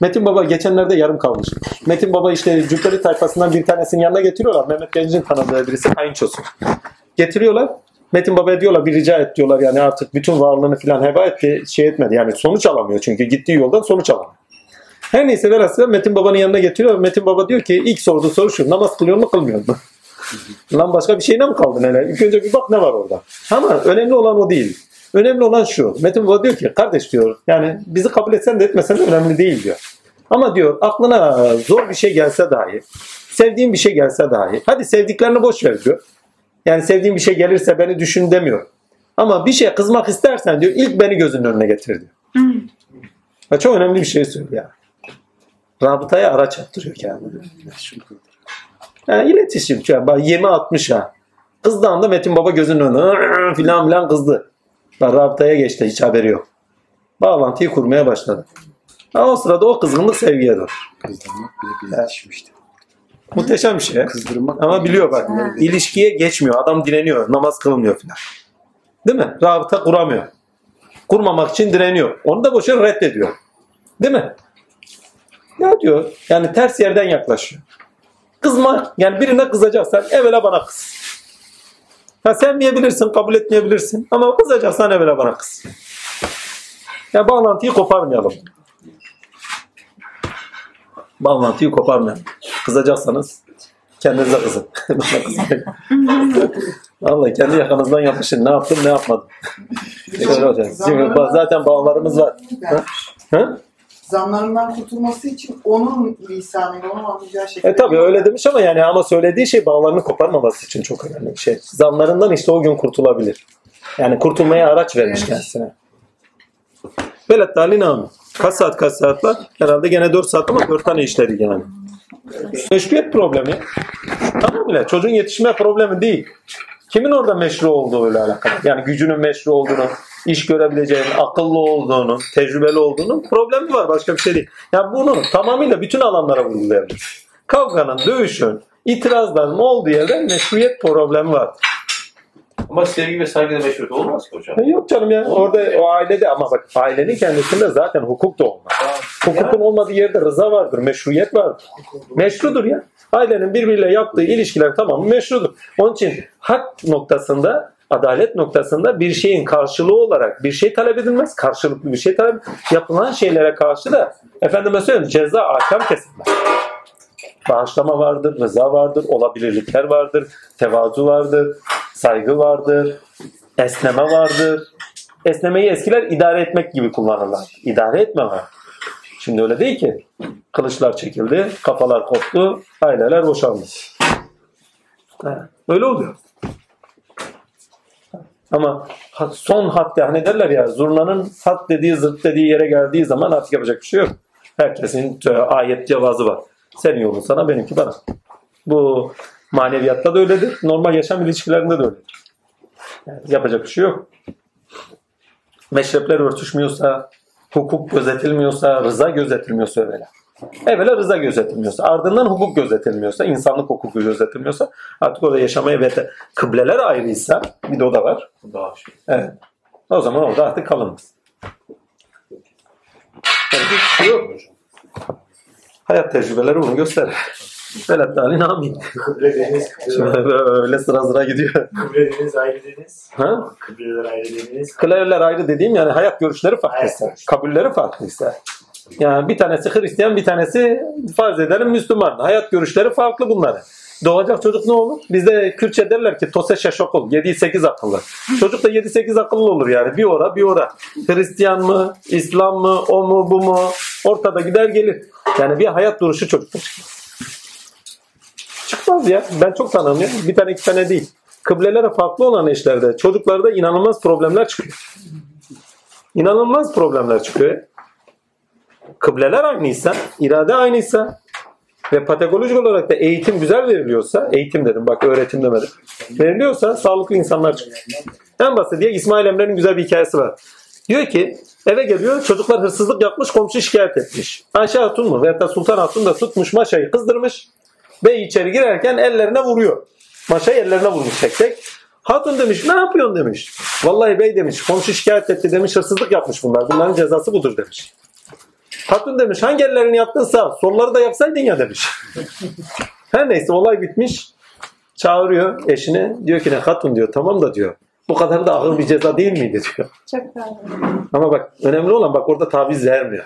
Metin Baba geçenlerde yarım kalmış. Metin Baba işte Cübbeli tayfasından bir tanesinin yanına getiriyorlar. Mehmet Genc'in tanıdığı birisi kayınçosu. Getiriyorlar. Metin Baba'ya diyorlar bir rica et diyorlar yani artık bütün varlığını filan heba etti şey etmedi. Yani sonuç alamıyor çünkü gittiği yoldan sonuç alamıyor. Her neyse velhasıl Metin Baba'nın yanına getiriyor. Metin Baba diyor ki ilk sorduğu soru şu. Namaz kılıyor mu kılmıyor mu? Lan başka bir şeyine mi kaldın hele? İlk önce bir bak ne var orada. Ama önemli olan o değil. Önemli olan şu. Metin Baba diyor ki kardeş diyor yani bizi kabul etsen de etmesen de önemli değil diyor. Ama diyor aklına zor bir şey gelse dahi, sevdiğin bir şey gelse dahi, hadi sevdiklerini boş ver diyor. Yani sevdiğin bir şey gelirse beni düşün demiyor. Ama bir şeye kızmak istersen diyor ilk beni gözünün önüne getir diyor. Ya çok önemli bir şey söylüyor ya. Rabıtaya araç yaptırıyor kendini. Yani iletişim. Yani bak yemi atmış ha. Kızdığında Metin Baba gözünün önüne filan filan kızdı. Bak rabıtaya geçti hiç haberi yok. Bağlantıyı kurmaya başladı. Ha, o sırada o kızgınlık sevgiye dön. Kızdırmak bile bir iletişim işte. Muhteşem bir şey. Kızdırmak Ama biliyor bak. ilişkiye geçmiyor. Adam direniyor. Namaz kılmıyor filan. Değil mi? Rabıta kuramıyor. Kurmamak için direniyor. Onu da boşuna reddediyor. Değil mi? Ya diyor. Yani ters yerden yaklaşıyor. Kızma. Yani birine kızacaksan evvela bana kız. Ha sevmeyebilirsin, kabul etmeyebilirsin. Ama kızacaksan evvela bana kız. Ya bağlantıyı koparmayalım. Bağlantıyı koparmayalım. Kızacaksanız kendinize kızın. Bana kızmayın. Vallahi kendi yakanızdan yapışın. Ne yaptım ne yapmadım. Şöyle olacak. Şimdi zaten bağlarımız var. Ha? Ha? Zamlarından kurtulması için onun lisanıyla, onun anlayacağı şekilde. E tabi öyle demiş ama yani ama söylediği şey bağlarını koparmaması için çok önemli bir şey. Zanlarından işte o gün kurtulabilir. Yani kurtulmaya araç vermiş kendisine. Velet Dalin. Kaç saat kaç saat var? Herhalde gene 4 saat ama 4 tane işleri yani. Meşruiyet problemi. Tamam bile. Çocuğun yetişme problemi değil. Kimin orada meşru olduğuyla alakalı. Yani gücünün meşru olduğunu, iş görebileceğinin, akıllı olduğunu, tecrübeli olduğunu problemi var. Başka bir şey değil. Yani bunu tamamıyla bütün alanlara vurgulayabilir. Kavganın, dövüşün, itirazların olduğu yerde meşruiyet problemi var. Ama sevgi ve saygıda meşrut olmaz ki hocam. E, Yok canım ya. Orada o ailede ama bak ailenin kendisinde zaten hukuk da olmaz. Hukukun olmadığı yerde rıza vardır, meşruiyet vardır. Meşrudur ya. Ailenin birbiriyle yaptığı ilişkiler tamam meşrudur. Onun için hak noktasında, adalet noktasında bir şeyin karşılığı olarak bir şey talep edilmez. Karşılıklı bir şey talep Yapılan şeylere karşı da efendime söyleyeyim ceza ahkam kesilmez. Bağışlama vardır, rıza vardır, olabilirlikler vardır, tevazu vardır, saygı vardır, esneme vardır. Esnemeyi eskiler idare etmek gibi kullanırlar. İdare etme var. Şimdi öyle değil ki. Kılıçlar çekildi, kafalar koptu, aileler boşandı. Öyle oluyor. Ama son hatta hani derler ya zurnanın hat dediği zırt dediği yere geldiği zaman artık yapacak bir şey yok. Herkesin e, ayet cevazı var. Senin yolun sana benimki bana. Bu maneviyatta da öyledir. Normal yaşam ilişkilerinde de öyledir. Yani yapacak bir şey yok. Meşrepler örtüşmüyorsa, hukuk gözetilmiyorsa, rıza gözetilmiyorsa evvela. Evvela rıza gözetilmiyorsa, ardından hukuk gözetilmiyorsa, insanlık hukuku gözetilmiyorsa artık orada yaşamaya ve kıbleler ayrıysa bir de o da var. Şey. Evet. O zaman orada artık kalınmaz. Yani bir şey yok. Hayat tecrübeleri bunu gösterir. Velet dalin amin. Kıble deniz, Şimdi öyle sıra sıra gidiyor. Kıble deniz ayrı deniz. Ha? Kıbleler ayrı deniz. Kıleler ayrı dediğim yani hayat görüşleri farklıysa, Evet. kabulleri farklıysa. Yani bir tanesi Hristiyan, bir tanesi farz edelim Müslüman. Hayat görüşleri farklı bunların. Doğacak çocuk ne olur? Bizde Kürtçe derler ki tose şaşokul, 7-8 akıllı. Çocuk da 7-8 akıllı olur yani. Bir ora bir ora. Hristiyan mı, İslam mı, o mu bu mu? Ortada gider gelir. Yani bir hayat duruşu çocukta çıkmaz. Çıkmaz ya. Ben çok tanırım ya. Bir tane iki tane değil. Kıblelere farklı olan eşlerde çocuklarda inanılmaz problemler çıkıyor. İnanılmaz problemler çıkıyor. Kıbleler aynıysa, irade aynıysa ve patolojik olarak da eğitim güzel veriliyorsa, eğitim dedim bak öğretim demedim. Veriliyorsa sağlıklı insanlar çıkıyor. En basit diye İsmail Emre'nin güzel bir hikayesi var. Diyor ki eve geliyor çocuklar hırsızlık yapmış komşu şikayet etmiş. Ayşe Hatun mu veyahut da Sultan Hatun da tutmuş maşayı kızdırmış. Bey içeri girerken ellerine vuruyor. Maşayı ellerine vurmuş tek tek. Hatun demiş ne yapıyorsun demiş. Vallahi bey demiş komşu şikayet etti demiş hırsızlık yapmış bunlar. Bunların cezası budur demiş. Hatun demiş hangi ellerini yaptınsa solları da yapsaydın ya demiş. Her neyse olay bitmiş. Çağırıyor eşine. Diyor ki ne hatun diyor tamam da diyor. Bu kadar da ağır bir ceza değil miydi diyor. Çok güzel. Ama bak önemli olan bak orada taviz vermiyor.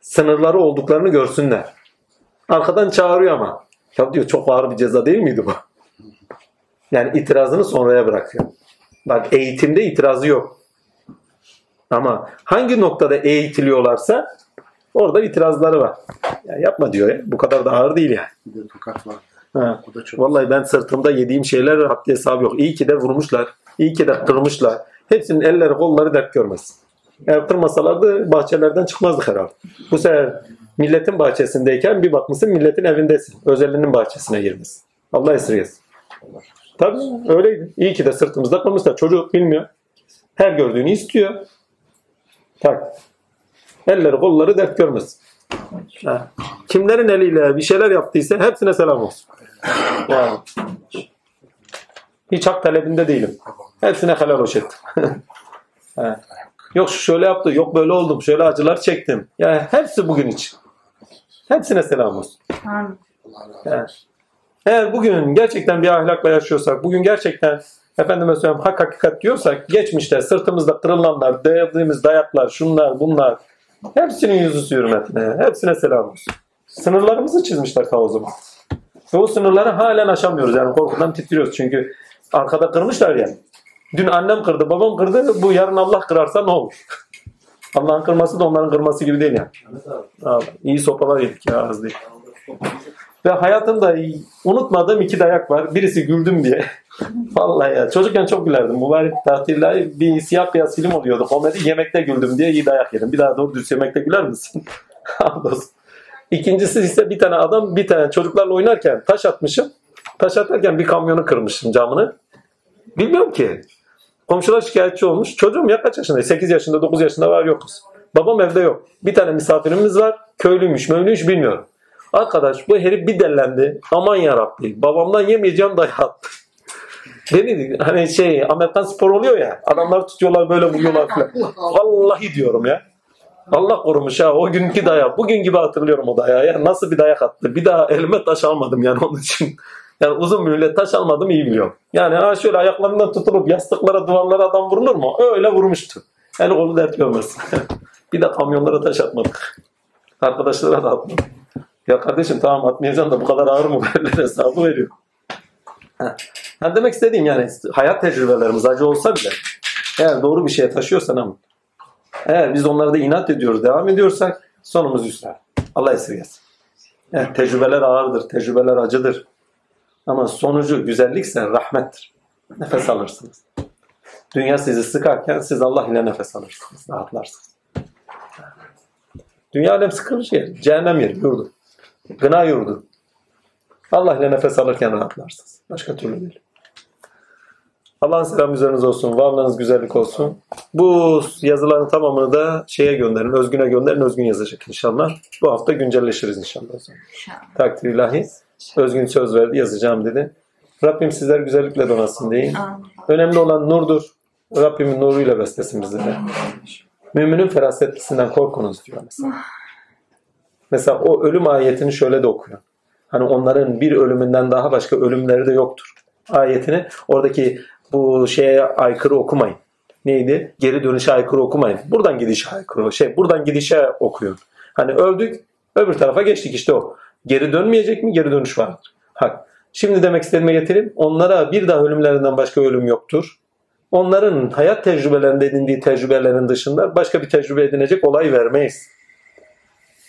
Sınırları olduklarını görsünler. Arkadan çağırıyor ama. Ya diyor çok ağır bir ceza değil miydi bu? Yani itirazını sonraya bırakıyor. Bak eğitimde itirazı yok. Ama hangi noktada eğitiliyorlarsa orada itirazları var. Ya yapma diyor ya. Bu kadar da ağır değil yani. Bir de tokat var. Ha. O da çok. Vallahi ben sırtımda yediğim şeyler haddi hesabı yok. İyi ki de vurmuşlar. İyi ki de kırmışlar. Hepsinin elleri kolları dert görmez. Eğer kırmasalardı bahçelerden çıkmazdık herhalde. Bu sefer milletin bahçesindeyken bir bakmışsın milletin evindesin. Özelinin bahçesine girmişsin. Allah esirgesin. Tabii öyleydi. İyi ki de sırtımızda kırmışlar. Çocuk bilmiyor. Her gördüğünü istiyor. Tak. Elleri kolları dert görmez. Ha. Kimlerin eliyle bir şeyler yaptıysa hepsine selam olsun. Yani. Hiç hak talebinde değilim. Hepsine helal hoş ettim. Ha. Yok şu şöyle yaptı, yok böyle oldum, şöyle acılar çektim. Yani hepsi bugün için. Hepsine selam olsun. Yani. Eğer bugün gerçekten bir ahlakla yaşıyorsak, bugün gerçekten efendime söyleyeyim hak hakikat diyorsak, geçmişte sırtımızda kırılanlar, dayadığımız dayaklar, şunlar, bunlar, hepsinin yüzü hürmetine, hepsine selam olsun. Sınırlarımızı çizmişler ta o zaman. Ve o sınırları halen aşamıyoruz. Yani korkudan titriyoruz. Çünkü arkada kırmışlar ya. Dün annem kırdı, babam kırdı. Bu yarın Allah kırarsa ne olur? Allah'ın kırması da onların kırması gibi değil yani. Abi, iyi sopalar yedik ya az değil. Ve hayatımda unutmadığım iki dayak var. Birisi güldüm diye. Vallahi ya. Çocukken çok gülerdim. Mübarek tatiller bir siyah beyaz film oluyordu. Komedi yemekte güldüm diye iyi dayak yedim. Bir daha doğru düz yemekte güler misin? İkincisi ise bir tane adam bir tane çocuklarla oynarken taş atmışım. Taş atarken bir kamyonu kırmışım camını. Bilmiyorum ki. Komşular şikayetçi olmuş. Çocuğum ya kaç yaşında? 8 yaşında, 9 yaşında var yokuz. Babam evde yok. Bir tane misafirimiz var. Köylüymüş, möylüymüş bilmiyorum. Arkadaş bu herif bir dellendi. Aman yarabbi. Babamdan yemeyeceğim dayağı attı. Beni hani şey Amerikan spor oluyor ya. Adamlar tutuyorlar böyle vuruyorlar falan. Vallahi diyorum ya. Allah korumuş ha o günkü dayak. Bugün gibi hatırlıyorum o dayağı. Ya nasıl bir dayak attı. Bir daha elime taş almadım yani onun için. Yani uzun müddet taş almadım iyi biliyorum. Yani ha şöyle ayaklarından tutulup yastıklara duvarlara adam vurulur mu? Öyle vurmuştu. Yani kolu dert görmez. bir de kamyonlara taş atmadık. Arkadaşlara da atmadık. Ya kardeşim tamam atmayacaksın da bu kadar ağır mı hesabı veriyor. Ha. Ha demek istediğim yani hayat tecrübelerimiz acı olsa bile eğer doğru bir şeye taşıyorsan ama eğer biz onlara da inat ediyoruz, devam ediyorsak sonumuz hüsran. Allah esirgesin. Yani tecrübeler ağırdır, tecrübeler acıdır. Ama sonucu güzellikse rahmettir. Nefes alırsınız. Dünya sizi sıkarken siz Allah ile nefes alırsınız, rahatlarsınız. Dünya alem sıkılmış yer, cehennem yeri, yurdu. Gına yurdu. Allah ile nefes alırken rahatlarsınız. Başka türlü değil. Allah'ın selamı üzerinize olsun. Varlığınız güzellik olsun. Bu yazıların tamamını da şeye gönderin. Özgün'e gönderin. Özgün yazacak inşallah. Bu hafta güncelleşiriz inşallah. Takdir ilahi. Özgün söz verdi yazacağım dedi. Rabbim sizler güzellikle donasın deyin. Önemli olan nurdur. Rabbimin nuruyla beslesin bizleri. Müminin ferasetlisinden korkunuz diyor mesela. Mesela o ölüm ayetini şöyle de okuyun. Hani onların bir ölümünden daha başka ölümleri de yoktur. Ayetini oradaki bu şeye aykırı okumayın. Neydi? Geri dönüşe aykırı okumayın. Buradan gidişe aykırı. Şey, buradan gidişe okuyun. Hani öldük, öbür tarafa geçtik işte o. Geri dönmeyecek mi? Geri dönüş vardır. Hak. Şimdi demek istediğime getireyim. Onlara bir daha ölümlerinden başka ölüm yoktur. Onların hayat tecrübelerinde edindiği tecrübelerin dışında başka bir tecrübe edinecek olay vermeyiz.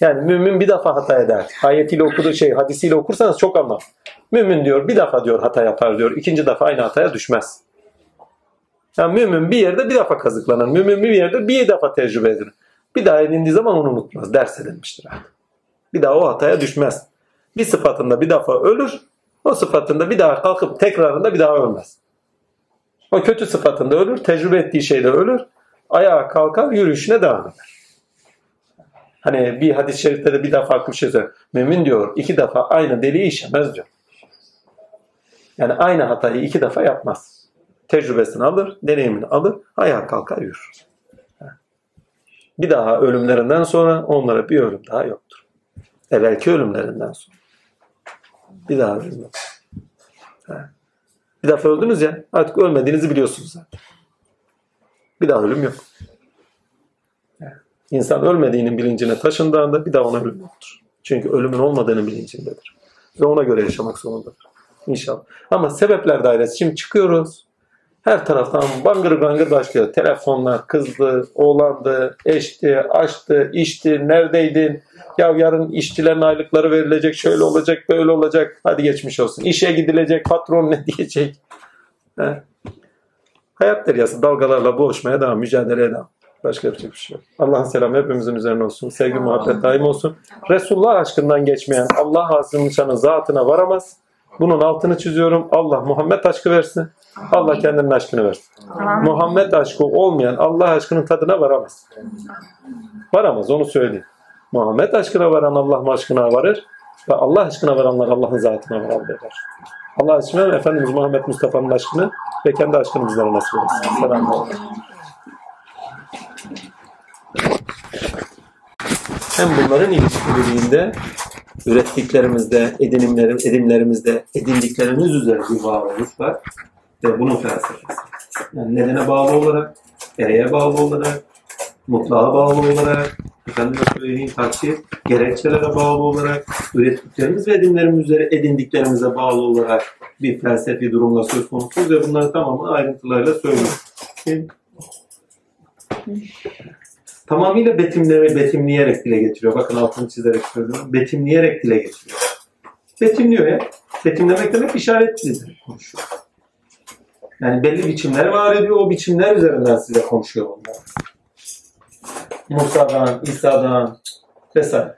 Yani mümin bir defa hata eder. Ayetiyle okuduğu şey, hadisiyle okursanız çok ama. Mümin diyor bir defa diyor hata yapar diyor. İkinci defa aynı hataya düşmez. Yani mümin bir yerde bir defa kazıklanır. Mümin bir yerde bir defa tecrübe edilir. Bir daha edindiği zaman onu unutmaz. Ders edilmiştir. Bir daha o hataya düşmez. Bir sıfatında bir defa ölür. O sıfatında bir daha kalkıp tekrarında bir daha ölmez. O kötü sıfatında ölür. Tecrübe ettiği şeyde ölür. Ayağa kalkar yürüyüşüne devam eder. Hani bir hadis-i şerifte de bir daha farklı bir şey söylüyor. Mümin diyor iki defa aynı deliği işemez diyor. Yani aynı hatayı iki defa yapmaz. Tecrübesini alır, deneyimini alır, ayağa kalkar yürür. Bir daha ölümlerinden sonra onlara bir ölüm daha yoktur. Evvelki ölümlerinden sonra. Bir daha ölüm yok. Bir defa öldünüz ya artık ölmediğinizi biliyorsunuz zaten. Bir daha ölüm yok. İnsan ölmediğinin bilincine taşındığında bir daha ona ölüm yoktur. Çünkü ölümün olmadığının bilincindedir. Ve ona göre yaşamak zorundadır. İnşallah. Ama sebepler dairesi. Şimdi çıkıyoruz. Her taraftan bangır bangır başlıyor. Telefonlar, kızdı, oğlandı, eşti, açtı, içti, neredeydin? Ya yarın işçilerin aylıkları verilecek, şöyle olacak, böyle olacak. Hadi geçmiş olsun. İşe gidilecek, patron ne diyecek? He. Hayat deryası dalgalarla boğuşmaya devam, mücadeleye devam. Başka yapacak bir şey yok. Allah'ın selamı hepimizin üzerine olsun. Sevgi, muhabbet daim olsun. Resulullah aşkından geçmeyen Allah Azim'in şanı zatına varamaz. Bunun altını çiziyorum. Allah Muhammed aşkı versin. Allah kendinin aşkını versin. Muhammed aşkı olmayan Allah aşkının tadına varamaz. Varamaz onu söyleyeyim. Muhammed aşkına varan Allah aşkına varır. Ve Allah aşkına varanlar Allah'ın zatına varar derler. Allah aşkına Efendimiz Muhammed Mustafa'nın aşkını ve kendi aşkını bizlere nasip etsin. Selamun Hem bunların ilişkililiğinde ürettiklerimizde, edinimlerim, edimlerimizde, edindiklerimiz üzerine bir varoluş var. Ve bunun felsefesi. Yani nedene bağlı olarak, ereğe bağlı olarak, mutlağa bağlı olarak, efendime söyleyeyim takdir, gerekçelere bağlı olarak, ürettiklerimiz ve edimlerimiz üzere edindiklerimize bağlı olarak bir felsefi durumla söz konusu ve bunları tamamen ayrıntılarıyla söylüyor. Tamamıyla betimleme, betimleyerek dile getiriyor. Bakın altını çizerek söylüyorum. Betimleyerek dile getiriyor. Betimliyor ya. Betimlemek demek işaret dilidir. Konuşuyor. Yani belli biçimler var ediyor. O biçimler üzerinden size konuşuyor onlar. Musa'dan, İsa'dan vesaire.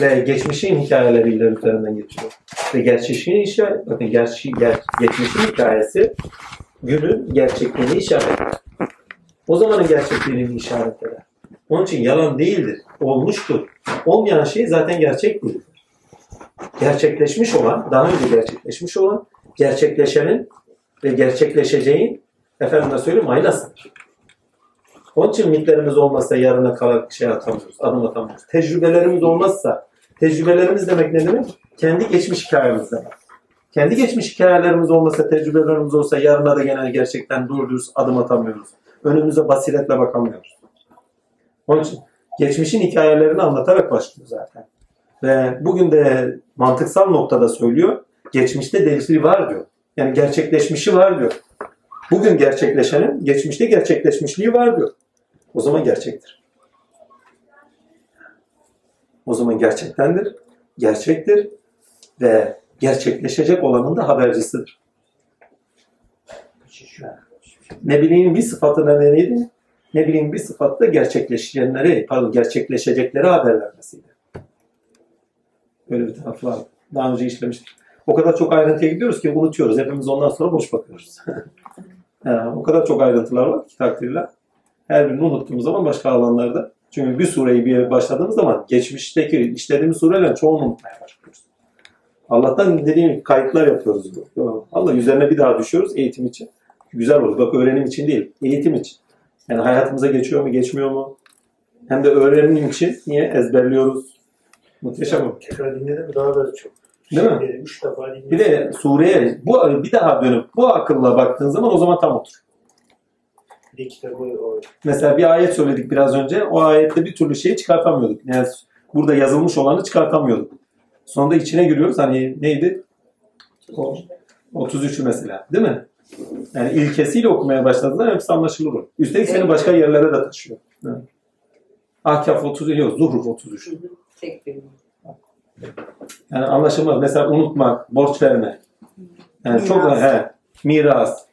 Ve geçmişin hikayeleriyle üzerinden geçiyor. Ve geçmişin işaret, bakın gerçi, ger, geçmişin hikayesi günün gerçekliğini işaret eder. O zamanın gerçekliğini işaret eder. Onun için yalan değildir. Olmuştur. Olmayan şey zaten gerçek değildir. Gerçekleşmiş olan, daha önce gerçekleşmiş olan, gerçekleşenin ve gerçekleşeceğin efendime söyleyeyim aynasıdır. Onun için mitlerimiz olmazsa yarına kadar şey atamıyoruz, adım atamıyoruz. Tecrübelerimiz olmazsa, tecrübelerimiz demek ne demek? Kendi geçmiş hikayemiz demek. Kendi geçmiş hikayelerimiz olmasa, tecrübelerimiz olsa yarına da genel gerçekten doğru adım atamıyoruz. Önümüze basiretle bakamıyoruz. Onun için geçmişin hikayelerini anlatarak başlıyor zaten. Ve bugün de mantıksal noktada söylüyor. Geçmişte delili var diyor. Yani gerçekleşmişi var diyor. Bugün gerçekleşenin geçmişte gerçekleşmişliği var diyor. O zaman gerçektir. O zaman gerçektendir, gerçektir ve gerçekleşecek olanın da habercisidir. Ne bileyim bir sıfatı neydi? Ne bileyim bir sıfatla gerçekleşenleri, pardon gerçekleşecekleri haber vermesiydi. Böyle bir tarafı var. Daha önce işlemiştik. O kadar çok ayrıntıya gidiyoruz ki unutuyoruz. Hepimiz ondan sonra boş bakıyoruz. yani, o kadar çok ayrıntılar var ki takdirler. Her birini unuttuğumuz zaman başka alanlarda. Çünkü bir sureyi bir başladığımız zaman geçmişteki işlediğimiz sureler çoğunu unutmaya başlıyoruz. Allah'tan dediğim gibi kayıtlar yapıyoruz. Allah üzerine bir daha düşüyoruz eğitim için. Güzel olur. Bak öğrenim için değil, eğitim için. Yani hayatımıza geçiyor mu, geçmiyor mu? Hem de öğrenim için niye ezberliyoruz? Muhteşem o. Tekrar dinledim daha da çok. Değil mi? Şeyleri Üç defa dinledim. Bir de sureye bu bir daha dönüp bu akılla baktığın zaman o zaman tam otur. Bir kitabı o Mesela bir ayet söyledik biraz önce. O ayette bir türlü şeyi çıkartamıyorduk. Yani burada yazılmış olanı çıkartamıyorduk. Sonunda içine giriyoruz. Hani neydi? O, 33'ü mesela. Değil mi? Yani ilkesiyle okumaya başladığında hepsi anlaşılır. Üstelik seni başka yerlere de taşıyor. Evet. Ahkaf 30 yok. Zuhruf 33. Tek bir. Yani anlaşılmaz. Mesela unutmak, borç verme. Yani çok Miras. he, miras.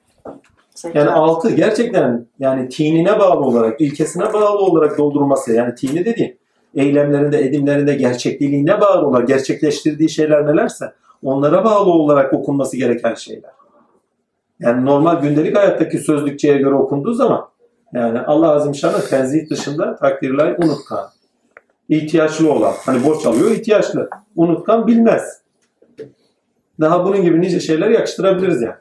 Yani altı gerçekten yani tinine bağlı olarak, ilkesine bağlı olarak doldurulması. Yani tini dediğim eylemlerinde, edimlerinde gerçekliğine bağlı olarak gerçekleştirdiği şeyler nelerse onlara bağlı olarak okunması gereken şeyler. Yani normal gündelik hayattaki sözlükçeye göre okunduğu zaman yani Allah Azimşan'ın tenzih dışında takdirler unutkan. ihtiyaçlı olan. Hani borç alıyor ihtiyaçlı. Unutkan bilmez. Daha bunun gibi nice şeyler yakıştırabiliriz yani.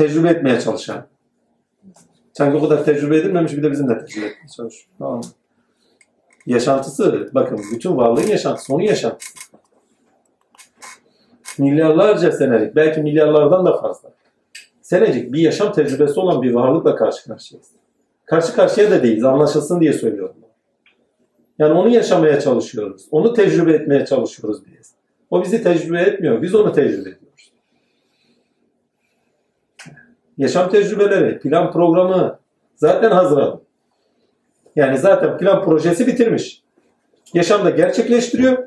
tecrübe etmeye çalışan. Sanki o kadar tecrübe edilmemiş bir de bizim de tecrübe etmeye çalışıyor. Tamam? Yaşantısı, bakın bütün varlığın yaşantısı, onun yaşantısı. Milyarlarca senelik, belki milyarlardan da fazla. Senecik bir yaşam tecrübesi olan bir varlıkla karşı karşıyayız. Karşı karşıya da değiliz, anlaşılsın diye söylüyorum. Yani onu yaşamaya çalışıyoruz. Onu tecrübe etmeye çalışıyoruz biz. O bizi tecrübe etmiyor, biz onu tecrübe ediyoruz. Yaşam tecrübeleri, plan programı zaten hazır adım. Yani zaten plan projesi bitirmiş. Yaşamda gerçekleştiriyor.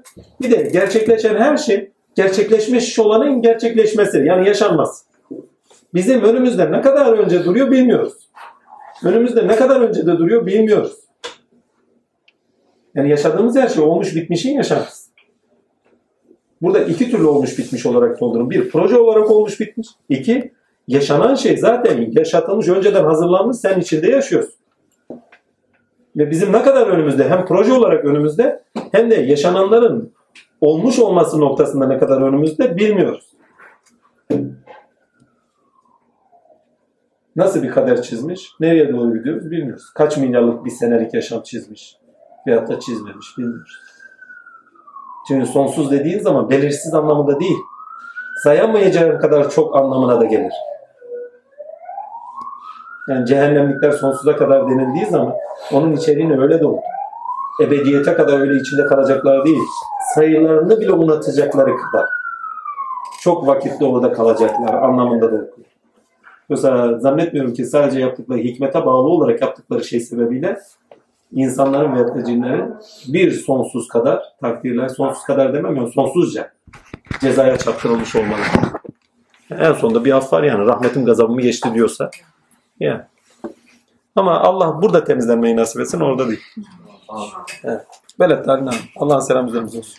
Bir de gerçekleşen her şey gerçekleşmiş olanın gerçekleşmesi. Yani yaşanmaz. Bizim önümüzde ne kadar önce duruyor bilmiyoruz. Önümüzde ne kadar önce de duruyor bilmiyoruz. Yani yaşadığımız her şey olmuş bitmişin yaşantısı. Burada iki türlü olmuş bitmiş olarak doldurun. Bir, proje olarak olmuş bitmiş. İki, yaşanan şey zaten yaşatılmış, önceden hazırlanmış, sen içinde yaşıyorsun. Ve bizim ne kadar önümüzde, hem proje olarak önümüzde, hem de yaşananların olmuş olması noktasında ne kadar önümüzde bilmiyoruz. Nasıl bir kader çizmiş, nereye doğru gidiyoruz bilmiyoruz. Kaç milyarlık bir senelik yaşam çizmiş, veyahut da çizmemiş bilmiyoruz. Çünkü sonsuz dediğin zaman belirsiz anlamında değil, sayamayacağın kadar çok anlamına da gelir. Yani cehennemlikler sonsuza kadar denildiği zaman onun içeriğini öyle doldu. Ebediyete kadar öyle içinde kalacaklar değil. Sayılarını bile unutacakları kadar. Çok vakitli orada kalacaklar anlamında da okuyor. Yoksa zannetmiyorum ki sadece yaptıkları hikmete bağlı olarak yaptıkları şey sebebiyle insanların veyahut cinlerin bir sonsuz kadar takdirler, sonsuz kadar demem ya sonsuzca cezaya çarptırılmış olmalı. En sonunda bir af var yani rahmetim gazabımı geçti diyorsa. Yani. Ama Allah burada temizlenmeyi nasip etsin orada değil. Evet. Belet Allah'ın selamı üzerimize olsun.